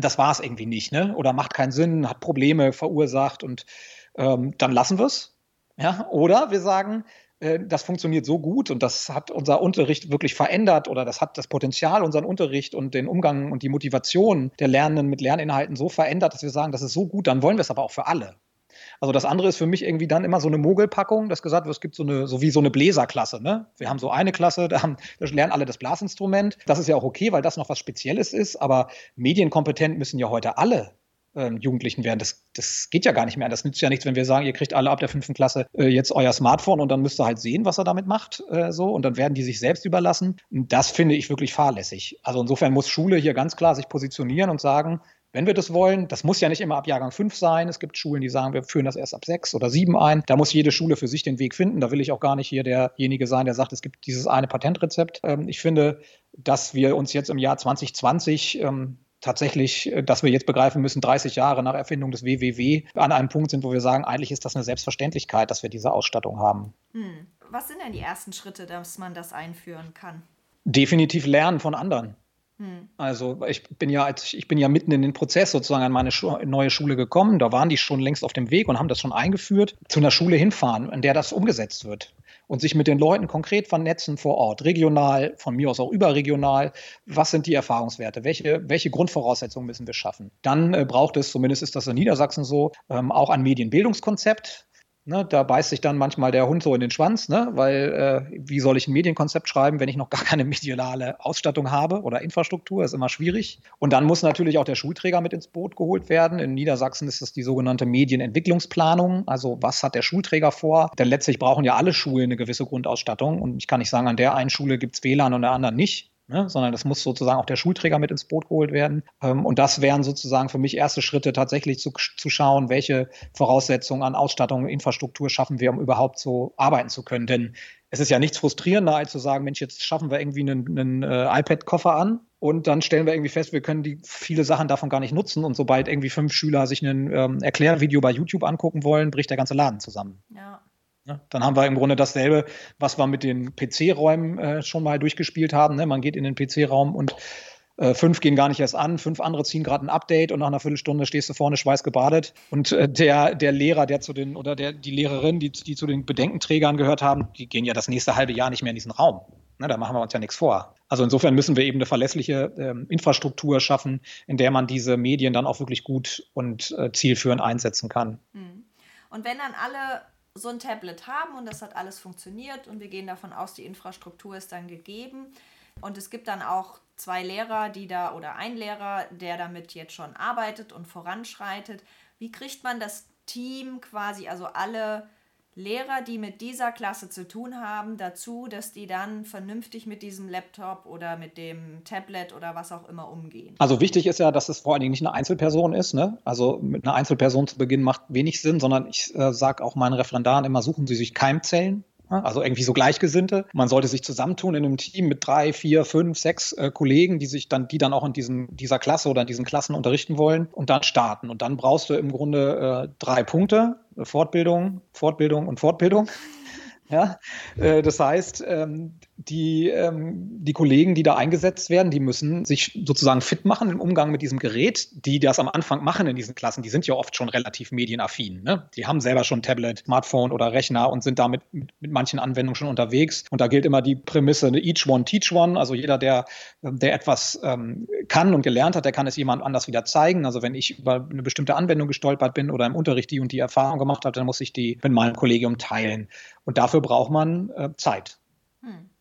das war es irgendwie nicht, ne? Oder macht keinen Sinn, hat Probleme verursacht und ähm, dann lassen wir es. Ja? Oder wir sagen, äh, das funktioniert so gut und das hat unser Unterricht wirklich verändert oder das hat das Potenzial, unseren Unterricht und den Umgang und die Motivation der Lernenden mit Lerninhalten so verändert, dass wir sagen, das ist so gut, dann wollen wir es aber auch für alle. Also das andere ist für mich irgendwie dann immer so eine Mogelpackung, dass gesagt wird, es gibt so eine, so wie so eine Bläserklasse. Ne? Wir haben so eine Klasse, da, haben, da lernen alle das Blasinstrument. Das ist ja auch okay, weil das noch was Spezielles ist, aber medienkompetent müssen ja heute alle ähm, Jugendlichen werden. Das, das geht ja gar nicht mehr. Das nützt ja nichts, wenn wir sagen, ihr kriegt alle ab der fünften Klasse äh, jetzt euer Smartphone und dann müsst ihr halt sehen, was er damit macht, äh, so und dann werden die sich selbst überlassen. Und das finde ich wirklich fahrlässig. Also insofern muss Schule hier ganz klar sich positionieren und sagen, wenn wir das wollen, das muss ja nicht immer ab Jahrgang 5 sein. Es gibt Schulen, die sagen, wir führen das erst ab 6 oder 7 ein. Da muss jede Schule für sich den Weg finden. Da will ich auch gar nicht hier derjenige sein, der sagt, es gibt dieses eine Patentrezept. Ähm, ich finde, dass wir uns jetzt im Jahr 2020 ähm, tatsächlich, äh, dass wir jetzt begreifen müssen, 30 Jahre nach Erfindung des WWW an einem Punkt sind, wo wir sagen, eigentlich ist das eine Selbstverständlichkeit, dass wir diese Ausstattung haben. Hm. Was sind denn die ersten Schritte, dass man das einführen kann? Definitiv lernen von anderen. Hm. Also ich bin ja, ich bin ja mitten in den Prozess sozusagen an meine Schu neue Schule gekommen. Da waren die schon längst auf dem Weg und haben das schon eingeführt. Zu einer Schule hinfahren, in der das umgesetzt wird und sich mit den Leuten konkret vernetzen vor Ort, regional, von mir aus auch überregional. Was sind die Erfahrungswerte? Welche, welche Grundvoraussetzungen müssen wir schaffen? Dann äh, braucht es, zumindest ist das in Niedersachsen so, ähm, auch ein Medienbildungskonzept. Ne, da beißt sich dann manchmal der Hund so in den Schwanz, ne, weil äh, wie soll ich ein Medienkonzept schreiben, wenn ich noch gar keine mediale Ausstattung habe oder Infrastruktur, ist immer schwierig. Und dann muss natürlich auch der Schulträger mit ins Boot geholt werden. In Niedersachsen ist das die sogenannte Medienentwicklungsplanung. Also was hat der Schulträger vor? Denn letztlich brauchen ja alle Schulen eine gewisse Grundausstattung. Und ich kann nicht sagen, an der einen Schule gibt es WLAN und an der anderen nicht ne? sondern das muss sozusagen auch der Schulträger mit ins Boot geholt werden. Ähm, und das wären sozusagen für mich erste Schritte, tatsächlich zu, zu schauen, welche Voraussetzungen an Ausstattung und Infrastruktur schaffen wir, um überhaupt so arbeiten zu können. Denn es ist ja nichts frustrierender, als zu sagen, Mensch, jetzt schaffen wir irgendwie einen, einen äh, iPad-Koffer an und dann stellen wir irgendwie fest, wir können die viele Sachen davon gar nicht nutzen. Und sobald irgendwie fünf Schüler sich ein ähm, Erklärvideo bei YouTube angucken wollen, bricht der ganze Laden zusammen. Ja. Ja, dann haben wir im Grunde dasselbe, was wir mit den PC-Räumen äh, schon mal durchgespielt haben. Ne? Man geht in den PC-Raum und äh, fünf gehen gar nicht erst an, fünf andere ziehen gerade ein Update und nach einer Viertelstunde stehst du vorne schweißgebadet. Und äh, der, der Lehrer, der zu den, oder der, die Lehrerin, die, die zu den Bedenkenträgern gehört haben, die gehen ja das nächste halbe Jahr nicht mehr in diesen Raum. Ne, da machen wir uns ja nichts vor. Also insofern müssen wir eben eine verlässliche ähm, Infrastruktur schaffen, in der man diese Medien dann auch wirklich gut und äh, zielführend einsetzen kann. Hm. Und wenn dann alle so ein Tablet haben und das hat alles funktioniert und wir gehen davon aus, die Infrastruktur ist dann gegeben. Und es gibt dann auch zwei Lehrer, die da oder ein Lehrer, der damit jetzt schon arbeitet und voranschreitet. Wie kriegt man das Team quasi, also alle Lehrer, die mit dieser Klasse zu tun haben, dazu, dass die dann vernünftig mit diesem Laptop oder mit dem Tablet oder was auch immer umgehen. Also wichtig ist ja, dass es vor allen Dingen nicht eine Einzelperson ist. Ne? Also mit einer Einzelperson zu Beginn macht wenig Sinn, sondern ich äh, sage auch meinen Referendaren immer, suchen Sie sich Keimzellen. Also irgendwie so Gleichgesinnte. Man sollte sich zusammentun in einem Team mit drei, vier, fünf, sechs äh, Kollegen, die sich dann, die dann auch in diesen, dieser Klasse oder in diesen Klassen unterrichten wollen und dann starten. Und dann brauchst du im Grunde äh, drei Punkte. Fortbildung, Fortbildung und Fortbildung. Ja, äh, das heißt, ähm, die, ähm, die Kollegen, die da eingesetzt werden, die müssen sich sozusagen fit machen im Umgang mit diesem Gerät. Die das am Anfang machen in diesen Klassen, die sind ja oft schon relativ medienaffin. Ne? Die haben selber schon Tablet, Smartphone oder Rechner und sind damit mit, mit manchen Anwendungen schon unterwegs. Und da gilt immer die Prämisse, ne, each one, teach one. Also jeder, der, der etwas ähm, kann und gelernt hat, der kann es jemand anders wieder zeigen. Also wenn ich über eine bestimmte Anwendung gestolpert bin oder im Unterricht die und die Erfahrung gemacht habe, dann muss ich die mit meinem Kollegium teilen. Und dafür braucht man äh, Zeit. Hm.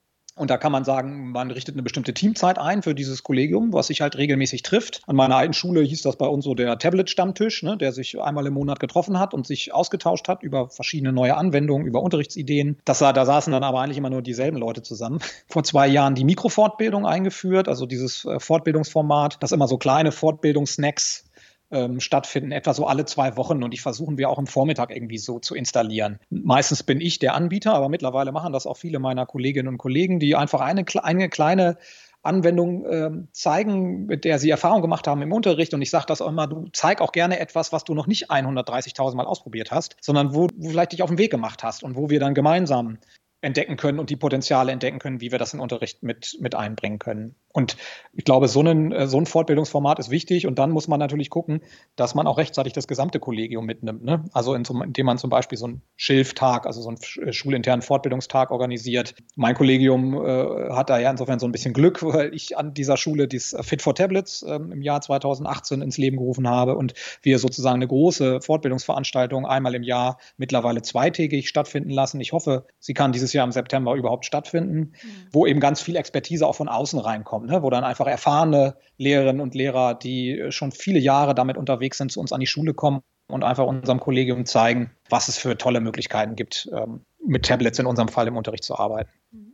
Und da kann man sagen, man richtet eine bestimmte Teamzeit ein für dieses Kollegium, was sich halt regelmäßig trifft. An meiner alten Schule hieß das bei uns so der Tablet-Stammtisch, ne, der sich einmal im Monat getroffen hat und sich ausgetauscht hat über verschiedene neue Anwendungen, über Unterrichtsideen. Das, da saßen dann aber eigentlich immer nur dieselben Leute zusammen. Vor zwei Jahren die Mikrofortbildung eingeführt, also dieses äh, Fortbildungsformat, das immer so kleine Fortbildungssnacks ähm, stattfinden, etwa so alle zwei Wochen. Und die versuchen wir auch im Vormittag irgendwie so zu installieren. Meistens bin ich der Anbieter, aber mittlerweile machen das auch viele meiner Kolleginnen und Kollegen, die einfach eine, eine kleine Anwendung äh, zeigen, mit der sie Erfahrung gemacht haben im Unterricht. Und ich sage das auch immer, du zeig auch gerne etwas, was du noch nicht 130.000 Mal ausprobiert hast, sondern wo du vielleicht dich auf den Weg gemacht hast und wo wir dann gemeinsam entdecken können und die Potenziale entdecken können, wie wir das in Unterricht mit, mit einbringen können. Und ich glaube, so ein, äh, so ein Fortbildungsformat ist wichtig und dann muss man natürlich gucken, dass man auch rechtzeitig das gesamte Kollegium mitnimmt. Ne? Also in so, indem man zum Beispiel so einen Schilftag, also so einen äh, schulinternen Fortbildungstag organisiert. Mein Kollegium äh, hat da ja insofern so ein bisschen Glück, weil ich an dieser Schule das Fit for Tablets äh, im Jahr 2018 ins Leben gerufen habe und wir sozusagen eine große Fortbildungsveranstaltung einmal im Jahr mittlerweile zweitägig stattfinden lassen. Ich hoffe, sie kann dieses Jahr im September überhaupt stattfinden, mhm. wo eben ganz viel Expertise auch von außen reinkommt, ne? wo dann einfach erfahrene Lehrerinnen und Lehrer, die schon viele Jahre damit unterwegs sind, zu uns an die Schule kommen und einfach unserem Kollegium zeigen, was es für tolle Möglichkeiten gibt, ähm, mit Tablets in unserem Fall im Unterricht zu arbeiten. Mhm.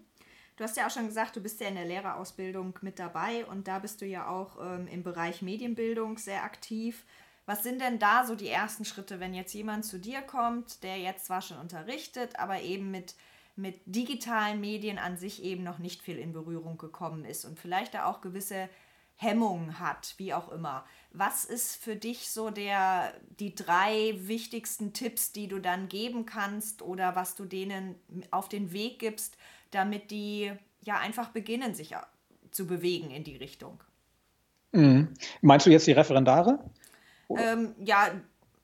Du hast ja auch schon gesagt, du bist ja in der Lehrerausbildung mit dabei und da bist du ja auch ähm, im Bereich Medienbildung sehr aktiv. Was sind denn da so die ersten Schritte, wenn jetzt jemand zu dir kommt, der jetzt zwar schon unterrichtet, aber eben mit mit digitalen Medien an sich eben noch nicht viel in Berührung gekommen ist und vielleicht da auch gewisse Hemmungen hat, wie auch immer. Was ist für dich so der die drei wichtigsten Tipps, die du dann geben kannst oder was du denen auf den Weg gibst, damit die ja einfach beginnen, sich zu bewegen in die Richtung? Mhm. Meinst du jetzt die Referendare? Ähm, ja,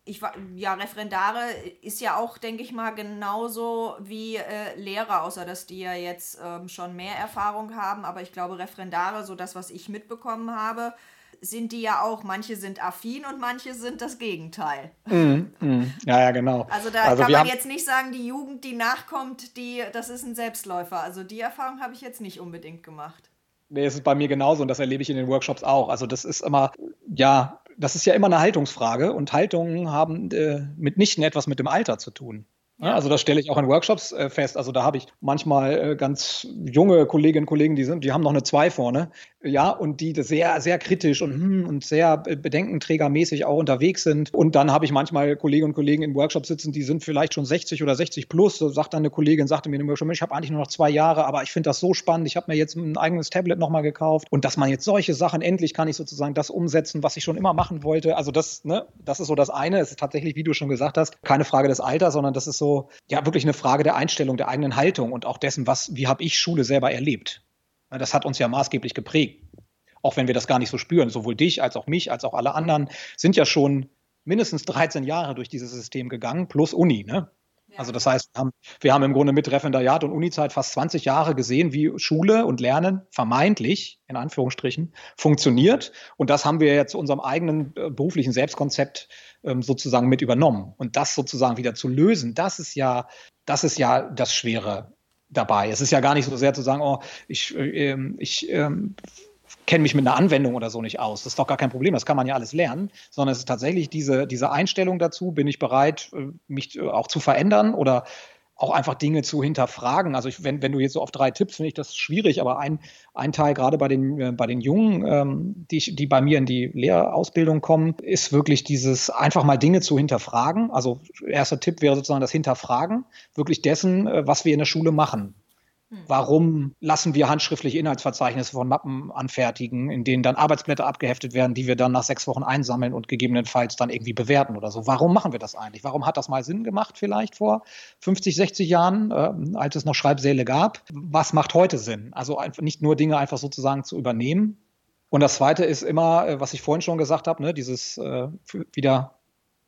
ich war, ja, Referendare ist ja auch, denke ich mal, genauso wie äh, Lehrer, außer dass die ja jetzt ähm, schon mehr Erfahrung haben. Aber ich glaube, Referendare, so das, was ich mitbekommen habe, sind die ja auch, manche sind affin und manche sind das Gegenteil. Mm, mm. Ja, ja, genau. Also da also kann man jetzt nicht sagen, die Jugend, die nachkommt, die, das ist ein Selbstläufer. Also die Erfahrung habe ich jetzt nicht unbedingt gemacht. Nee, es ist bei mir genauso und das erlebe ich in den Workshops auch. Also das ist immer, ja, das ist ja immer eine Haltungsfrage und Haltungen haben äh, mitnichten etwas mit dem Alter zu tun. Ja. Also das stelle ich auch in Workshops äh, fest. Also da habe ich manchmal äh, ganz junge Kolleginnen und Kollegen, die sind, die haben noch eine 2 vorne, ja, und die sehr, sehr kritisch und, hm, und sehr bedenkenträgermäßig auch unterwegs sind. Und dann habe ich manchmal Kolleginnen und Kollegen in Workshops sitzen, die sind vielleicht schon 60 oder 60 plus. So sagt dann eine Kollegin, sagte mir im Workshop, ich habe eigentlich nur noch zwei Jahre, aber ich finde das so spannend. Ich habe mir jetzt ein eigenes Tablet nochmal gekauft. Und dass man jetzt solche Sachen, endlich kann ich sozusagen das umsetzen, was ich schon immer machen wollte. Also das, ne, das ist so das eine. Es ist tatsächlich, wie du schon gesagt hast, keine Frage des Alters, sondern das ist so, ja, wirklich eine Frage der Einstellung, der eigenen Haltung und auch dessen, was, wie habe ich Schule selber erlebt. Das hat uns ja maßgeblich geprägt. Auch wenn wir das gar nicht so spüren. Sowohl dich als auch mich, als auch alle anderen sind ja schon mindestens 13 Jahre durch dieses System gegangen, plus Uni. Ne? Also das heißt, wir haben, wir haben, im Grunde mit Referendariat und Unizeit fast 20 Jahre gesehen, wie Schule und Lernen vermeintlich, in Anführungsstrichen, funktioniert. Und das haben wir jetzt zu unserem eigenen äh, beruflichen Selbstkonzept ähm, sozusagen mit übernommen. Und das sozusagen wieder zu lösen, das ist ja, das ist ja das Schwere dabei. Es ist ja gar nicht so sehr zu sagen, oh, ich, äh, ich äh, kenne mich mit einer Anwendung oder so nicht aus. Das ist doch gar kein Problem, das kann man ja alles lernen, sondern es ist tatsächlich diese, diese Einstellung dazu, bin ich bereit, äh, mich äh, auch zu verändern oder auch einfach Dinge zu hinterfragen. Also ich, wenn, wenn du jetzt so auf drei Tipps, finde ich das schwierig, aber ein, ein Teil gerade bei den, äh, bei den Jungen, ähm, die, die bei mir in die Lehrausbildung kommen, ist wirklich dieses einfach mal Dinge zu hinterfragen. Also erster Tipp wäre sozusagen das Hinterfragen, wirklich dessen, was wir in der Schule machen. Hm. Warum lassen wir handschriftliche Inhaltsverzeichnisse von Mappen anfertigen, in denen dann Arbeitsblätter abgeheftet werden, die wir dann nach sechs Wochen einsammeln und gegebenenfalls dann irgendwie bewerten oder so? Warum machen wir das eigentlich? Warum hat das mal Sinn gemacht vielleicht vor 50, 60 Jahren, äh, als es noch Schreibsäle gab? Was macht heute Sinn? Also einfach nicht nur Dinge einfach sozusagen zu übernehmen. Und das Zweite ist immer, äh, was ich vorhin schon gesagt habe, ne, dieses äh, wieder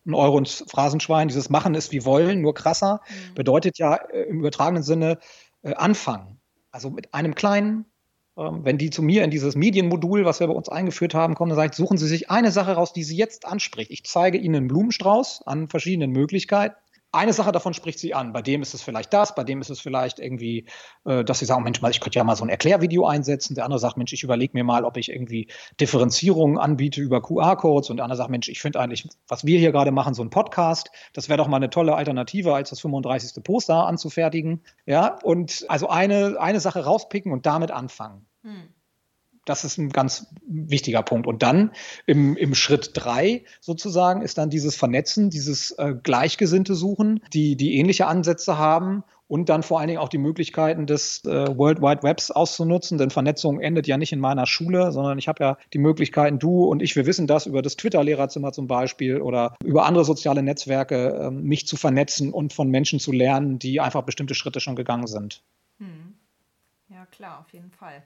ein Euro ins Phrasenschwein, dieses Machen ist wie wollen, nur krasser, mhm. bedeutet ja äh, im übertragenen Sinne, anfangen. Also mit einem kleinen, ähm, wenn die zu mir in dieses Medienmodul, was wir bei uns eingeführt haben, kommen, dann sage ich, suchen Sie sich eine Sache raus, die Sie jetzt anspricht. Ich zeige Ihnen einen Blumenstrauß an verschiedenen Möglichkeiten eine Sache davon spricht sie an. Bei dem ist es vielleicht das, bei dem ist es vielleicht irgendwie, äh, dass sie sagen, Mensch, ich könnte ja mal so ein Erklärvideo einsetzen. Der andere sagt, Mensch, ich überlege mir mal, ob ich irgendwie Differenzierungen anbiete über QR-Codes. Und der andere sagt, Mensch, ich finde eigentlich, was wir hier gerade machen, so ein Podcast, das wäre doch mal eine tolle Alternative, als das 35. Poster anzufertigen. Ja, und also eine, eine Sache rauspicken und damit anfangen. Hm. Das ist ein ganz wichtiger Punkt. Und dann im, im Schritt drei sozusagen ist dann dieses Vernetzen, dieses äh, Gleichgesinnte suchen, die, die ähnliche Ansätze haben und dann vor allen Dingen auch die Möglichkeiten des äh, World Wide Webs auszunutzen, denn Vernetzung endet ja nicht in meiner Schule, sondern ich habe ja die Möglichkeiten, du und ich, wir wissen das über das Twitter-Lehrerzimmer zum Beispiel oder über andere soziale Netzwerke, äh, mich zu vernetzen und von Menschen zu lernen, die einfach bestimmte Schritte schon gegangen sind. Hm. Ja, klar, auf jeden Fall.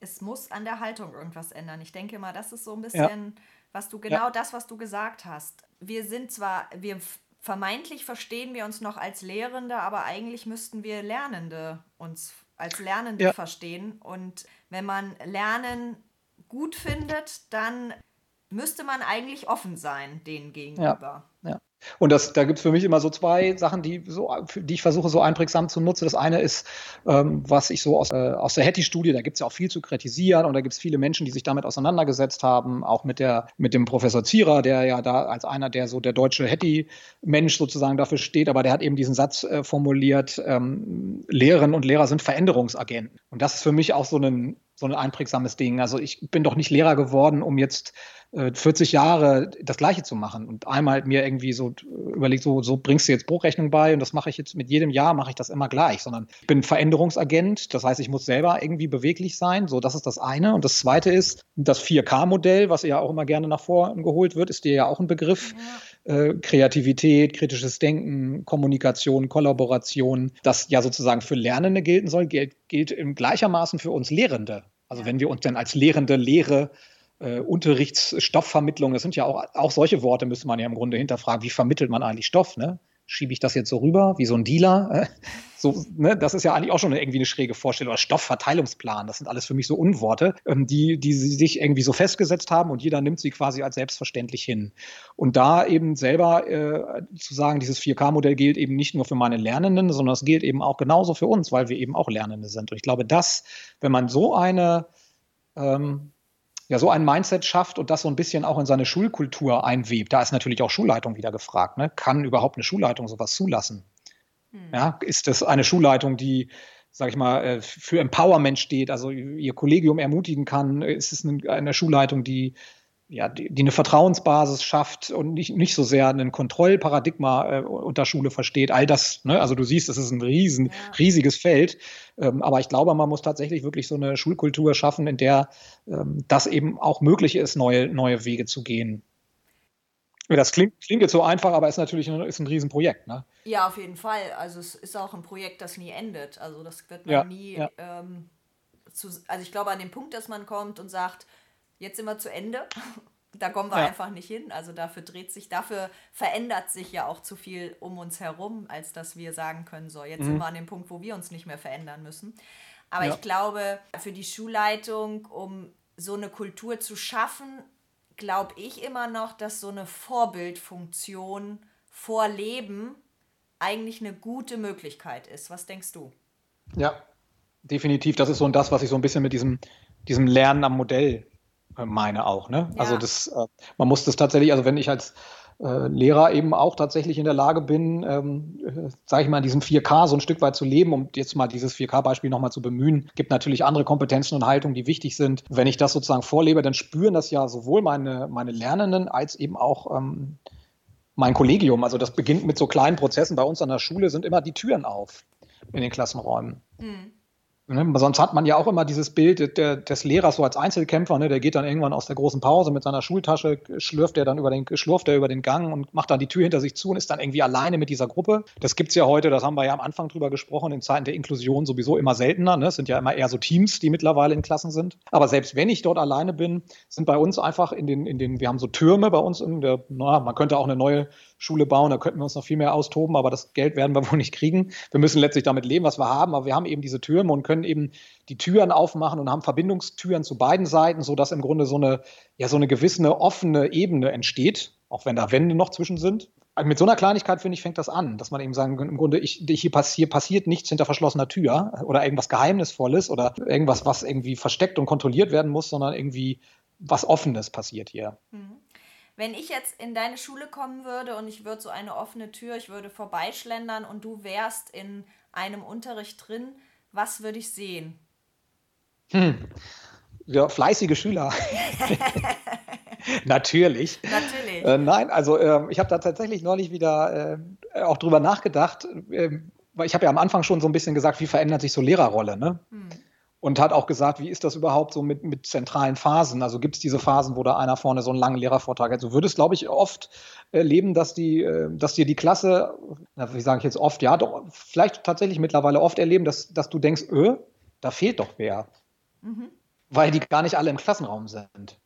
Es muss an der Haltung irgendwas ändern. Ich denke mal, das ist so ein bisschen, ja. was du genau ja. das, was du gesagt hast. Wir sind zwar, wir vermeintlich verstehen wir uns noch als Lehrende, aber eigentlich müssten wir Lernende uns als Lernende ja. verstehen. Und wenn man Lernen gut findet, dann müsste man eigentlich offen sein denen gegenüber. Ja, ja. Und das, da gibt es für mich immer so zwei Sachen, die, so, die ich versuche so einprägsam zu nutzen. Das eine ist, ähm, was ich so aus, äh, aus der Hattie-Studie, da gibt es ja auch viel zu kritisieren und da gibt es viele Menschen, die sich damit auseinandergesetzt haben, auch mit, der, mit dem Professor Zierer, der ja da als einer der so der deutsche Hattie-Mensch sozusagen dafür steht, aber der hat eben diesen Satz äh, formuliert, ähm, Lehrerinnen und Lehrer sind Veränderungsagenten. Und das ist für mich auch so ein, so ein einprägsames Ding. Also ich bin doch nicht Lehrer geworden, um jetzt 40 äh, Jahre das Gleiche zu machen und einmal mir irgendwie so überlegt, so, so bringst du jetzt Bruchrechnung bei und das mache ich jetzt mit jedem Jahr, mache ich das immer gleich, sondern ich bin Veränderungsagent, das heißt, ich muss selber irgendwie beweglich sein, so das ist das eine und das zweite ist das 4K-Modell, was ja auch immer gerne nach vorn geholt wird, ist dir ja auch ein Begriff. Ja. Äh, Kreativität, kritisches Denken, Kommunikation, Kollaboration, das ja sozusagen für Lernende gelten soll, gilt, gilt gleichermaßen für uns Lehrende. Also wenn wir uns denn als Lehrende Lehre äh, Unterrichtsstoffvermittlung, das sind ja auch, auch solche Worte, müsste man ja im Grunde hinterfragen, wie vermittelt man eigentlich Stoff, ne? Schiebe ich das jetzt so rüber, wie so ein Dealer? So, ne? Das ist ja eigentlich auch schon irgendwie eine schräge Vorstellung. Oder Stoffverteilungsplan, das sind alles für mich so Unworte, ähm, die, die sie sich irgendwie so festgesetzt haben und jeder nimmt sie quasi als selbstverständlich hin. Und da eben selber äh, zu sagen, dieses 4K-Modell gilt eben nicht nur für meine Lernenden, sondern es gilt eben auch genauso für uns, weil wir eben auch Lernende sind. Und ich glaube, dass, wenn man so eine ähm, ja so ein Mindset schafft und das so ein bisschen auch in seine Schulkultur einwebt. Da ist natürlich auch Schulleitung wieder gefragt. Ne? Kann überhaupt eine Schulleitung sowas zulassen? Hm. Ja, ist das eine Schulleitung, die sag ich mal, äh, für Empowerment steht, also ihr Kollegium ermutigen kann? Ist es eine Schulleitung, die ja, die, die, eine Vertrauensbasis schafft und nicht, nicht so sehr ein Kontrollparadigma äh, unter Schule versteht. All das, ne? also du siehst, es ist ein riesen, ja. riesiges Feld. Ähm, aber ich glaube, man muss tatsächlich wirklich so eine Schulkultur schaffen, in der ähm, das eben auch möglich ist, neue, neue Wege zu gehen. Das klingt, klingt jetzt so einfach, aber ist natürlich ein, ist ein Riesenprojekt. Ne? Ja, auf jeden Fall. Also es ist auch ein Projekt, das nie endet. Also das wird man ja, nie ja. Ähm, zu, also ich glaube an den Punkt, dass man kommt und sagt, Jetzt sind wir zu Ende. Da kommen wir ja. einfach nicht hin. Also dafür dreht sich, dafür verändert sich ja auch zu viel um uns herum, als dass wir sagen können, so, jetzt mhm. sind wir an dem Punkt, wo wir uns nicht mehr verändern müssen. Aber ja. ich glaube, für die Schulleitung, um so eine Kultur zu schaffen, glaube ich immer noch, dass so eine Vorbildfunktion Vorleben eigentlich eine gute Möglichkeit ist. Was denkst du? Ja, definitiv. Das ist so das, was ich so ein bisschen mit diesem, diesem Lernen am Modell meine auch. Ne? Also ja. Also das, äh, man muss das tatsächlich, also wenn ich als äh, Lehrer eben auch tatsächlich in der Lage bin, ähm, äh, sage ich mal, in diesem 4K so ein Stück weit zu leben, um jetzt mal dieses 4K-Beispiel nochmal zu bemühen, gibt natürlich andere Kompetenzen und Haltungen, die wichtig sind. Wenn ich das sozusagen vorlebe, dann spüren das ja sowohl meine, meine Lernenden als eben auch ähm, mein Kollegium. Also das beginnt mit so kleinen Prozessen. Bei uns an der Schule sind immer die Türen auf in den Klassenräumen. Mhm. Ne? Sonst hat man ja auch immer dieses Bild der, des Lehrers so als Einzelkämpfer, ne? der geht dann irgendwann aus der großen Pause mit seiner Schultasche, schlürft er dann über den, schlurft er über den Gang und macht dann die Tür hinter sich zu und ist dann irgendwie alleine mit dieser Gruppe. Das gibt's ja heute, das haben wir ja am Anfang drüber gesprochen, in Zeiten der Inklusion sowieso immer seltener. Ne? Es sind ja immer eher so Teams, die mittlerweile in Klassen sind. Aber selbst wenn ich dort alleine bin, sind bei uns einfach in den, in den, wir haben so Türme bei uns in der, na, man könnte auch eine neue Schule bauen, da könnten wir uns noch viel mehr austoben, aber das Geld werden wir wohl nicht kriegen. Wir müssen letztlich damit leben, was wir haben, aber wir haben eben diese Türme und können eben die Türen aufmachen und haben Verbindungstüren zu beiden Seiten, sodass im Grunde so eine, ja, so eine gewisse offene Ebene entsteht, auch wenn da Wände noch zwischen sind. Mit so einer Kleinigkeit, finde ich, fängt das an, dass man eben sagen kann, im Grunde, ich, hier, passiert, passiert nichts hinter verschlossener Tür oder irgendwas Geheimnisvolles oder irgendwas, was irgendwie versteckt und kontrolliert werden muss, sondern irgendwie was Offenes passiert hier. Mhm. Wenn ich jetzt in deine Schule kommen würde und ich würde so eine offene Tür, ich würde vorbeischlendern und du wärst in einem Unterricht drin, was würde ich sehen? Hm. Ja, fleißige Schüler. Natürlich. Natürlich. Äh, nein, also äh, ich habe da tatsächlich neulich wieder äh, auch drüber nachgedacht, ähm, weil ich habe ja am Anfang schon so ein bisschen gesagt, wie verändert sich so Lehrerrolle, ne? Hm und hat auch gesagt, wie ist das überhaupt so mit, mit zentralen Phasen? Also gibt es diese Phasen, wo da einer vorne so einen langen Lehrervortrag hat? Du würdest, glaube ich, oft erleben, dass, die, äh, dass dir die Klasse, na, wie sage ich jetzt oft, ja, doch, vielleicht tatsächlich mittlerweile oft erleben, dass, dass du denkst, öh, da fehlt doch wer. Mhm. weil die gar nicht alle im Klassenraum sind.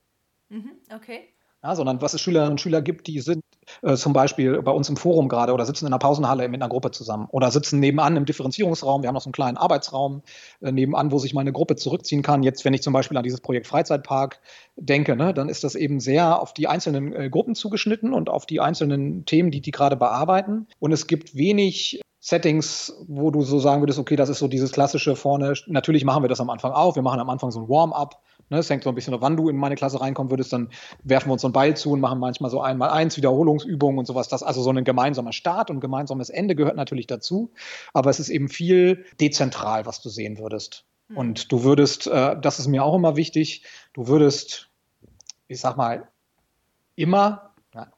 Mhm, okay. Ja, sondern was es Schülerinnen und Schüler gibt, die sind äh, zum Beispiel bei uns im Forum gerade oder sitzen in einer Pausenhalle mit einer Gruppe zusammen oder sitzen nebenan im Differenzierungsraum. Wir haben noch so einen kleinen Arbeitsraum äh, nebenan, wo sich meine Gruppe zurückziehen kann. Jetzt, wenn ich zum Beispiel an dieses Projekt Freizeitpark denke, ne, dann ist das eben sehr auf die einzelnen äh, Gruppen zugeschnitten und auf die einzelnen Themen, die die gerade bearbeiten. Und es gibt wenig Settings, wo du so sagen würdest, okay, das ist so dieses klassische vorne. Natürlich machen wir das am Anfang auch. Wir machen am Anfang so ein Warm-up Ne, es hängt so ein bisschen auf, wann du in meine Klasse reinkommen würdest, dann werfen wir uns so einen Ball zu und machen manchmal so einmal eins Wiederholungsübungen und sowas. Das, also so ein gemeinsamer Start und gemeinsames Ende gehört natürlich dazu. Aber es ist eben viel dezentral, was du sehen würdest. Mhm. Und du würdest, äh, das ist mir auch immer wichtig, du würdest, ich sag mal, immer, ja,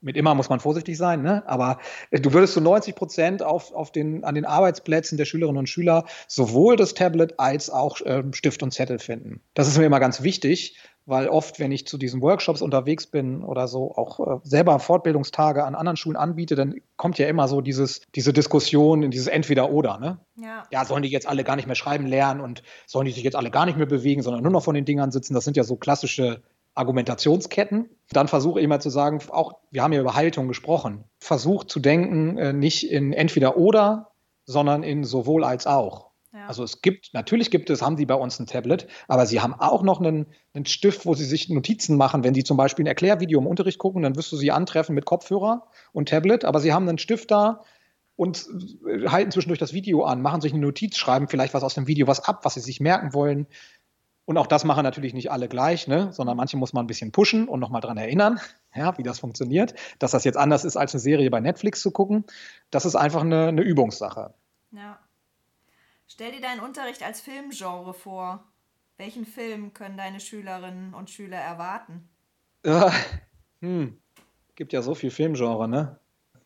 mit immer muss man vorsichtig sein, ne? aber äh, du würdest zu 90 Prozent auf, auf den, an den Arbeitsplätzen der Schülerinnen und Schüler sowohl das Tablet als auch äh, Stift und Zettel finden. Das ist mir immer ganz wichtig, weil oft, wenn ich zu diesen Workshops unterwegs bin oder so, auch äh, selber Fortbildungstage an anderen Schulen anbiete, dann kommt ja immer so dieses, diese Diskussion in dieses Entweder-Oder. Ne? Ja. ja, sollen die jetzt alle gar nicht mehr schreiben lernen und sollen die sich jetzt alle gar nicht mehr bewegen, sondern nur noch von den Dingern sitzen? Das sind ja so klassische Argumentationsketten. Dann versuche ich immer zu sagen, auch wir haben ja über Haltung gesprochen. Versucht zu denken, äh, nicht in entweder oder, sondern in sowohl als auch. Ja. Also es gibt, natürlich gibt es, haben sie bei uns ein Tablet, aber sie haben auch noch einen, einen Stift, wo sie sich Notizen machen. Wenn sie zum Beispiel ein Erklärvideo im Unterricht gucken, dann wirst du sie antreffen mit Kopfhörer und Tablet, aber sie haben einen Stift da, und äh, halten zwischendurch das Video an, machen sich eine Notiz, schreiben vielleicht was aus dem Video was ab, was sie sich merken wollen. Und auch das machen natürlich nicht alle gleich, ne? sondern manche muss man ein bisschen pushen und nochmal dran erinnern, ja, wie das funktioniert. Dass das jetzt anders ist, als eine Serie bei Netflix zu gucken, das ist einfach eine, eine Übungssache. Ja. Stell dir deinen Unterricht als Filmgenre vor. Welchen Film können deine Schülerinnen und Schüler erwarten? Ja, hm. Gibt ja so viel Filmgenre, ne?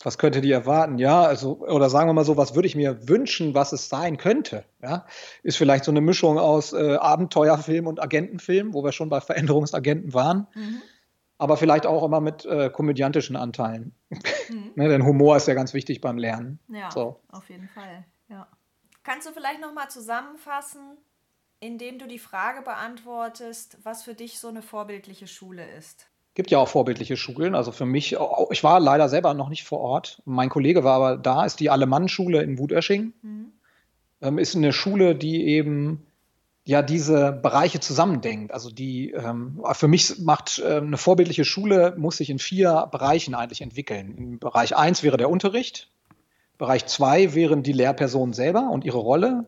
Was könnte die erwarten? Ja, also, oder sagen wir mal so, was würde ich mir wünschen, was es sein könnte? Ja, ist vielleicht so eine Mischung aus äh, Abenteuerfilm und Agentenfilm, wo wir schon bei Veränderungsagenten waren. Mhm. Aber vielleicht auch immer mit äh, komödiantischen Anteilen. Mhm. ne, denn Humor ist ja ganz wichtig beim Lernen. Ja, so. auf jeden Fall. Ja. Kannst du vielleicht nochmal zusammenfassen, indem du die Frage beantwortest, was für dich so eine vorbildliche Schule ist? Gibt ja auch vorbildliche Schulen. Also für mich, ich war leider selber noch nicht vor Ort. Mein Kollege war aber da, ist die Alemannenschule in Wutösching. Mhm. Ähm, ist eine Schule, die eben ja diese Bereiche zusammendenkt. Also die ähm, für mich macht äh, eine vorbildliche Schule, muss sich in vier Bereichen eigentlich entwickeln. Im Bereich 1 wäre der Unterricht, Bereich 2 wären die Lehrpersonen selber und ihre Rolle.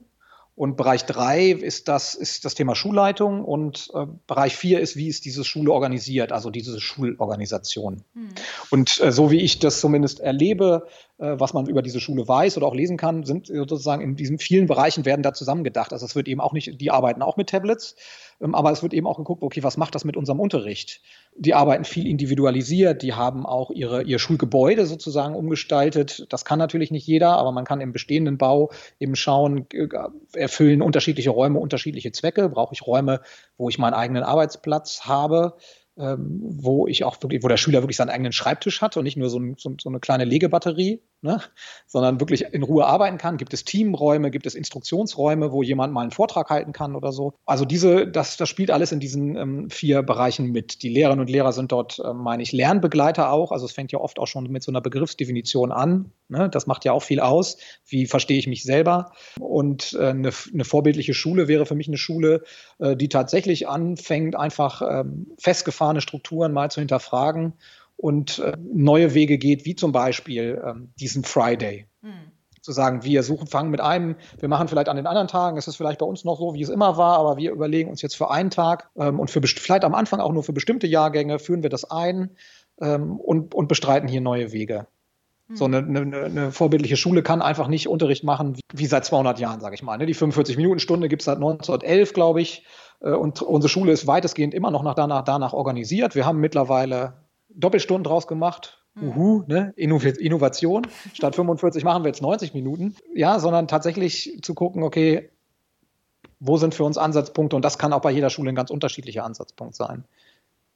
Und Bereich drei ist das, ist das Thema Schulleitung und äh, Bereich vier ist, wie ist diese Schule organisiert, also diese Schulorganisation. Hm. Und äh, so wie ich das zumindest erlebe, was man über diese Schule weiß oder auch lesen kann, sind sozusagen in diesen vielen Bereichen werden da zusammengedacht. Also es wird eben auch nicht, die arbeiten auch mit Tablets, ähm, aber es wird eben auch geguckt, okay, was macht das mit unserem Unterricht? Die arbeiten viel individualisiert, die haben auch ihre, ihr Schulgebäude sozusagen umgestaltet. Das kann natürlich nicht jeder, aber man kann im bestehenden Bau eben schauen, äh, erfüllen unterschiedliche Räume unterschiedliche Zwecke. Brauche ich Räume, wo ich meinen eigenen Arbeitsplatz habe? Ähm, wo ich auch wirklich, wo der Schüler wirklich seinen eigenen Schreibtisch hat und nicht nur so, ein, so, so eine kleine Legebatterie, ne, sondern wirklich in Ruhe arbeiten kann. Gibt es Teamräume, gibt es Instruktionsräume, wo jemand mal einen Vortrag halten kann oder so. Also diese, das, das spielt alles in diesen ähm, vier Bereichen mit. Die Lehrerinnen und Lehrer sind dort, äh, meine ich, Lernbegleiter auch. Also es fängt ja oft auch schon mit so einer Begriffsdefinition an. Ne? Das macht ja auch viel aus. Wie verstehe ich mich selber? Und äh, eine, eine vorbildliche Schule wäre für mich eine Schule, äh, die tatsächlich anfängt, einfach ähm, festgefahrene Strukturen mal zu hinterfragen und äh, neue Wege geht, wie zum Beispiel ähm, diesen Friday. Mhm. Zu sagen, wir suchen, fangen mit einem, wir machen vielleicht an den anderen Tagen, es ist vielleicht bei uns noch so, wie es immer war, aber wir überlegen uns jetzt für einen Tag ähm, und für vielleicht am Anfang auch nur für bestimmte Jahrgänge, führen wir das ein ähm, und, und bestreiten hier neue Wege. Mhm. So eine, eine, eine, vorbildliche Schule kann einfach nicht Unterricht machen wie, wie seit 200 Jahren, sage ich mal. Ne? Die 45-Minuten-Stunde gibt es seit 1911, glaube ich. Äh, und unsere Schule ist weitestgehend immer noch nach danach, danach organisiert. Wir haben mittlerweile Doppelstunden draus gemacht. Mhm. Uhu, ne? Innovation. Statt 45 machen wir jetzt 90 Minuten. Ja, sondern tatsächlich zu gucken, okay, wo sind für uns Ansatzpunkte? Und das kann auch bei jeder Schule ein ganz unterschiedlicher Ansatzpunkt sein.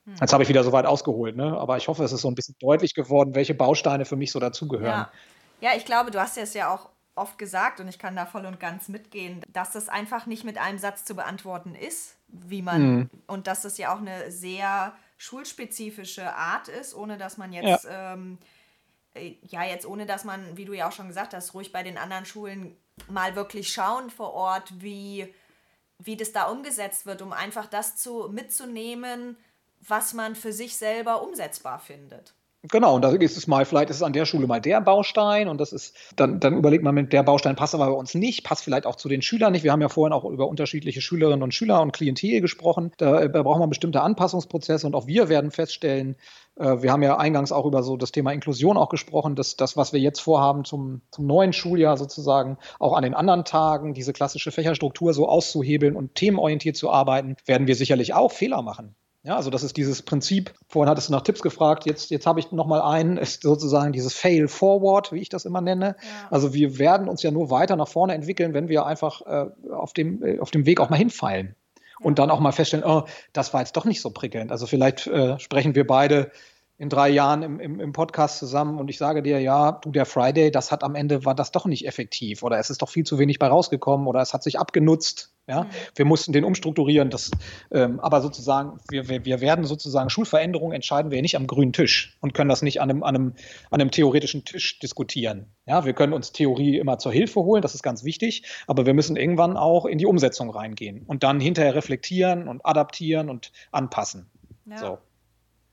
Mhm. Jetzt habe ich wieder so weit ausgeholt, ne? aber ich hoffe, es ist so ein bisschen deutlich geworden, welche Bausteine für mich so dazugehören. Ja. ja, ich glaube, du hast es ja auch oft gesagt und ich kann da voll und ganz mitgehen, dass das einfach nicht mit einem Satz zu beantworten ist, wie man mhm. und dass das ja auch eine sehr schulspezifische Art ist, ohne dass man jetzt ja. Ähm, äh, ja jetzt ohne dass man, wie du ja auch schon gesagt hast, ruhig bei den anderen Schulen mal wirklich schauen vor Ort, wie wie das da umgesetzt wird, um einfach das zu mitzunehmen, was man für sich selber umsetzbar findet. Genau, und da ist es mal, vielleicht ist es an der Schule mal der Baustein und das ist, dann, dann überlegt man mit der Baustein passt aber bei uns nicht, passt vielleicht auch zu den Schülern nicht. Wir haben ja vorhin auch über unterschiedliche Schülerinnen und Schüler und Klientel gesprochen. Da, da braucht man bestimmte Anpassungsprozesse und auch wir werden feststellen, äh, wir haben ja eingangs auch über so das Thema Inklusion auch gesprochen, dass das, was wir jetzt vorhaben zum, zum neuen Schuljahr sozusagen, auch an den anderen Tagen, diese klassische Fächerstruktur so auszuhebeln und themenorientiert zu arbeiten, werden wir sicherlich auch Fehler machen. Ja, also das ist dieses Prinzip, vorhin hattest du nach Tipps gefragt, jetzt, jetzt habe ich noch mal einen, ist sozusagen dieses Fail Forward, wie ich das immer nenne. Ja. Also wir werden uns ja nur weiter nach vorne entwickeln, wenn wir einfach äh, auf, dem, äh, auf dem Weg auch mal hinfallen. Ja. Und dann auch mal feststellen, oh, das war jetzt doch nicht so prickelnd. Also vielleicht äh, sprechen wir beide in drei Jahren im, im, im, Podcast zusammen und ich sage dir, ja, du, der Friday, das hat am Ende, war das doch nicht effektiv oder es ist doch viel zu wenig bei rausgekommen oder es hat sich abgenutzt. Ja, mhm. wir mussten den umstrukturieren. Das, ähm, aber sozusagen, wir, wir, wir werden sozusagen Schulveränderungen entscheiden wir nicht am grünen Tisch und können das nicht an einem, an einem, an einem theoretischen Tisch diskutieren. Ja, wir können uns Theorie immer zur Hilfe holen, das ist ganz wichtig, aber wir müssen irgendwann auch in die Umsetzung reingehen und dann hinterher reflektieren und adaptieren und anpassen. Ja. So.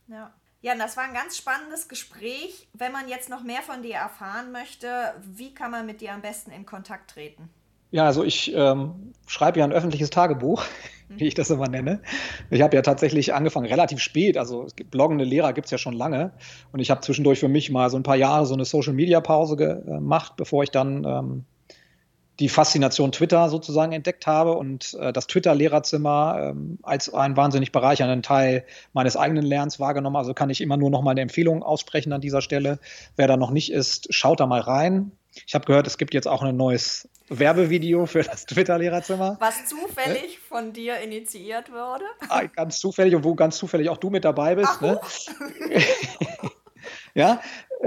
Ja. Ja, das war ein ganz spannendes Gespräch. Wenn man jetzt noch mehr von dir erfahren möchte, wie kann man mit dir am besten in Kontakt treten? Ja, also ich ähm, schreibe ja ein öffentliches Tagebuch, mhm. wie ich das immer nenne. Ich habe ja tatsächlich angefangen relativ spät, also bloggende Lehrer gibt es ja schon lange. Und ich habe zwischendurch für mich mal so ein paar Jahre so eine Social-Media-Pause gemacht, bevor ich dann ähm, die Faszination Twitter sozusagen entdeckt habe und äh, das Twitter-Lehrerzimmer ähm, als einen wahnsinnig bereichernden Teil meines eigenen Lernens wahrgenommen. Also kann ich immer nur noch mal eine Empfehlung aussprechen an dieser Stelle. Wer da noch nicht ist, schaut da mal rein. Ich habe gehört, es gibt jetzt auch ein neues Werbevideo für das Twitter-Lehrerzimmer. Was zufällig äh? von dir initiiert wurde. Ah, ganz zufällig und wo ganz zufällig auch du mit dabei bist. Ach, ne? ja,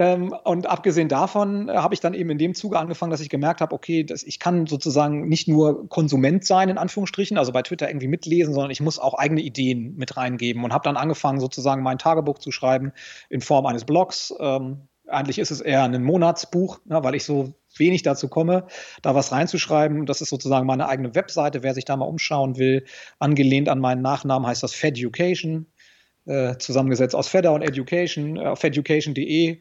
und abgesehen davon äh, habe ich dann eben in dem Zuge angefangen, dass ich gemerkt habe, okay, dass ich kann sozusagen nicht nur Konsument sein, in Anführungsstrichen, also bei Twitter irgendwie mitlesen, sondern ich muss auch eigene Ideen mit reingeben und habe dann angefangen, sozusagen mein Tagebuch zu schreiben in Form eines Blogs. Ähm, eigentlich ist es eher ein Monatsbuch, ne, weil ich so wenig dazu komme, da was reinzuschreiben. Das ist sozusagen meine eigene Webseite, wer sich da mal umschauen will. Angelehnt an meinen Nachnamen heißt das Feducation, äh, zusammengesetzt aus Fedder und Education, äh, auf feducation.de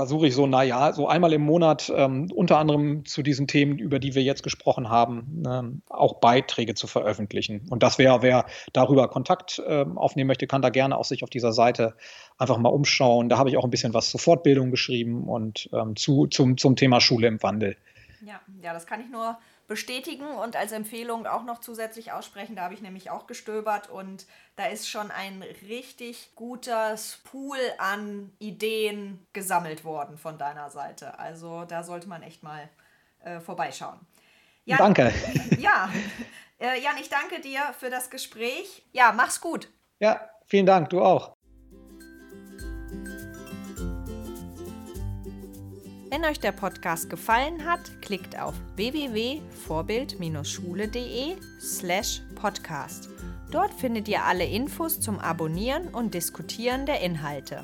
versuche ich so, naja, so einmal im Monat ähm, unter anderem zu diesen Themen, über die wir jetzt gesprochen haben, ähm, auch Beiträge zu veröffentlichen. Und das wäre, wer darüber Kontakt ähm, aufnehmen möchte, kann da gerne auch sich auf dieser Seite einfach mal umschauen. Da habe ich auch ein bisschen was zur Fortbildung geschrieben und ähm, zu, zum, zum Thema Schule im Wandel. Ja, ja, das kann ich nur bestätigen und als Empfehlung auch noch zusätzlich aussprechen. Da habe ich nämlich auch gestöbert und da ist schon ein richtig gutes Pool an Ideen gesammelt worden von deiner Seite. Also da sollte man echt mal äh, vorbeischauen. Jan, danke. Ja, äh, Jan, ich danke dir für das Gespräch. Ja, mach's gut. Ja, vielen Dank, du auch. Wenn euch der Podcast gefallen hat, klickt auf www.vorbild-schule.de slash podcast. Dort findet ihr alle Infos zum Abonnieren und Diskutieren der Inhalte.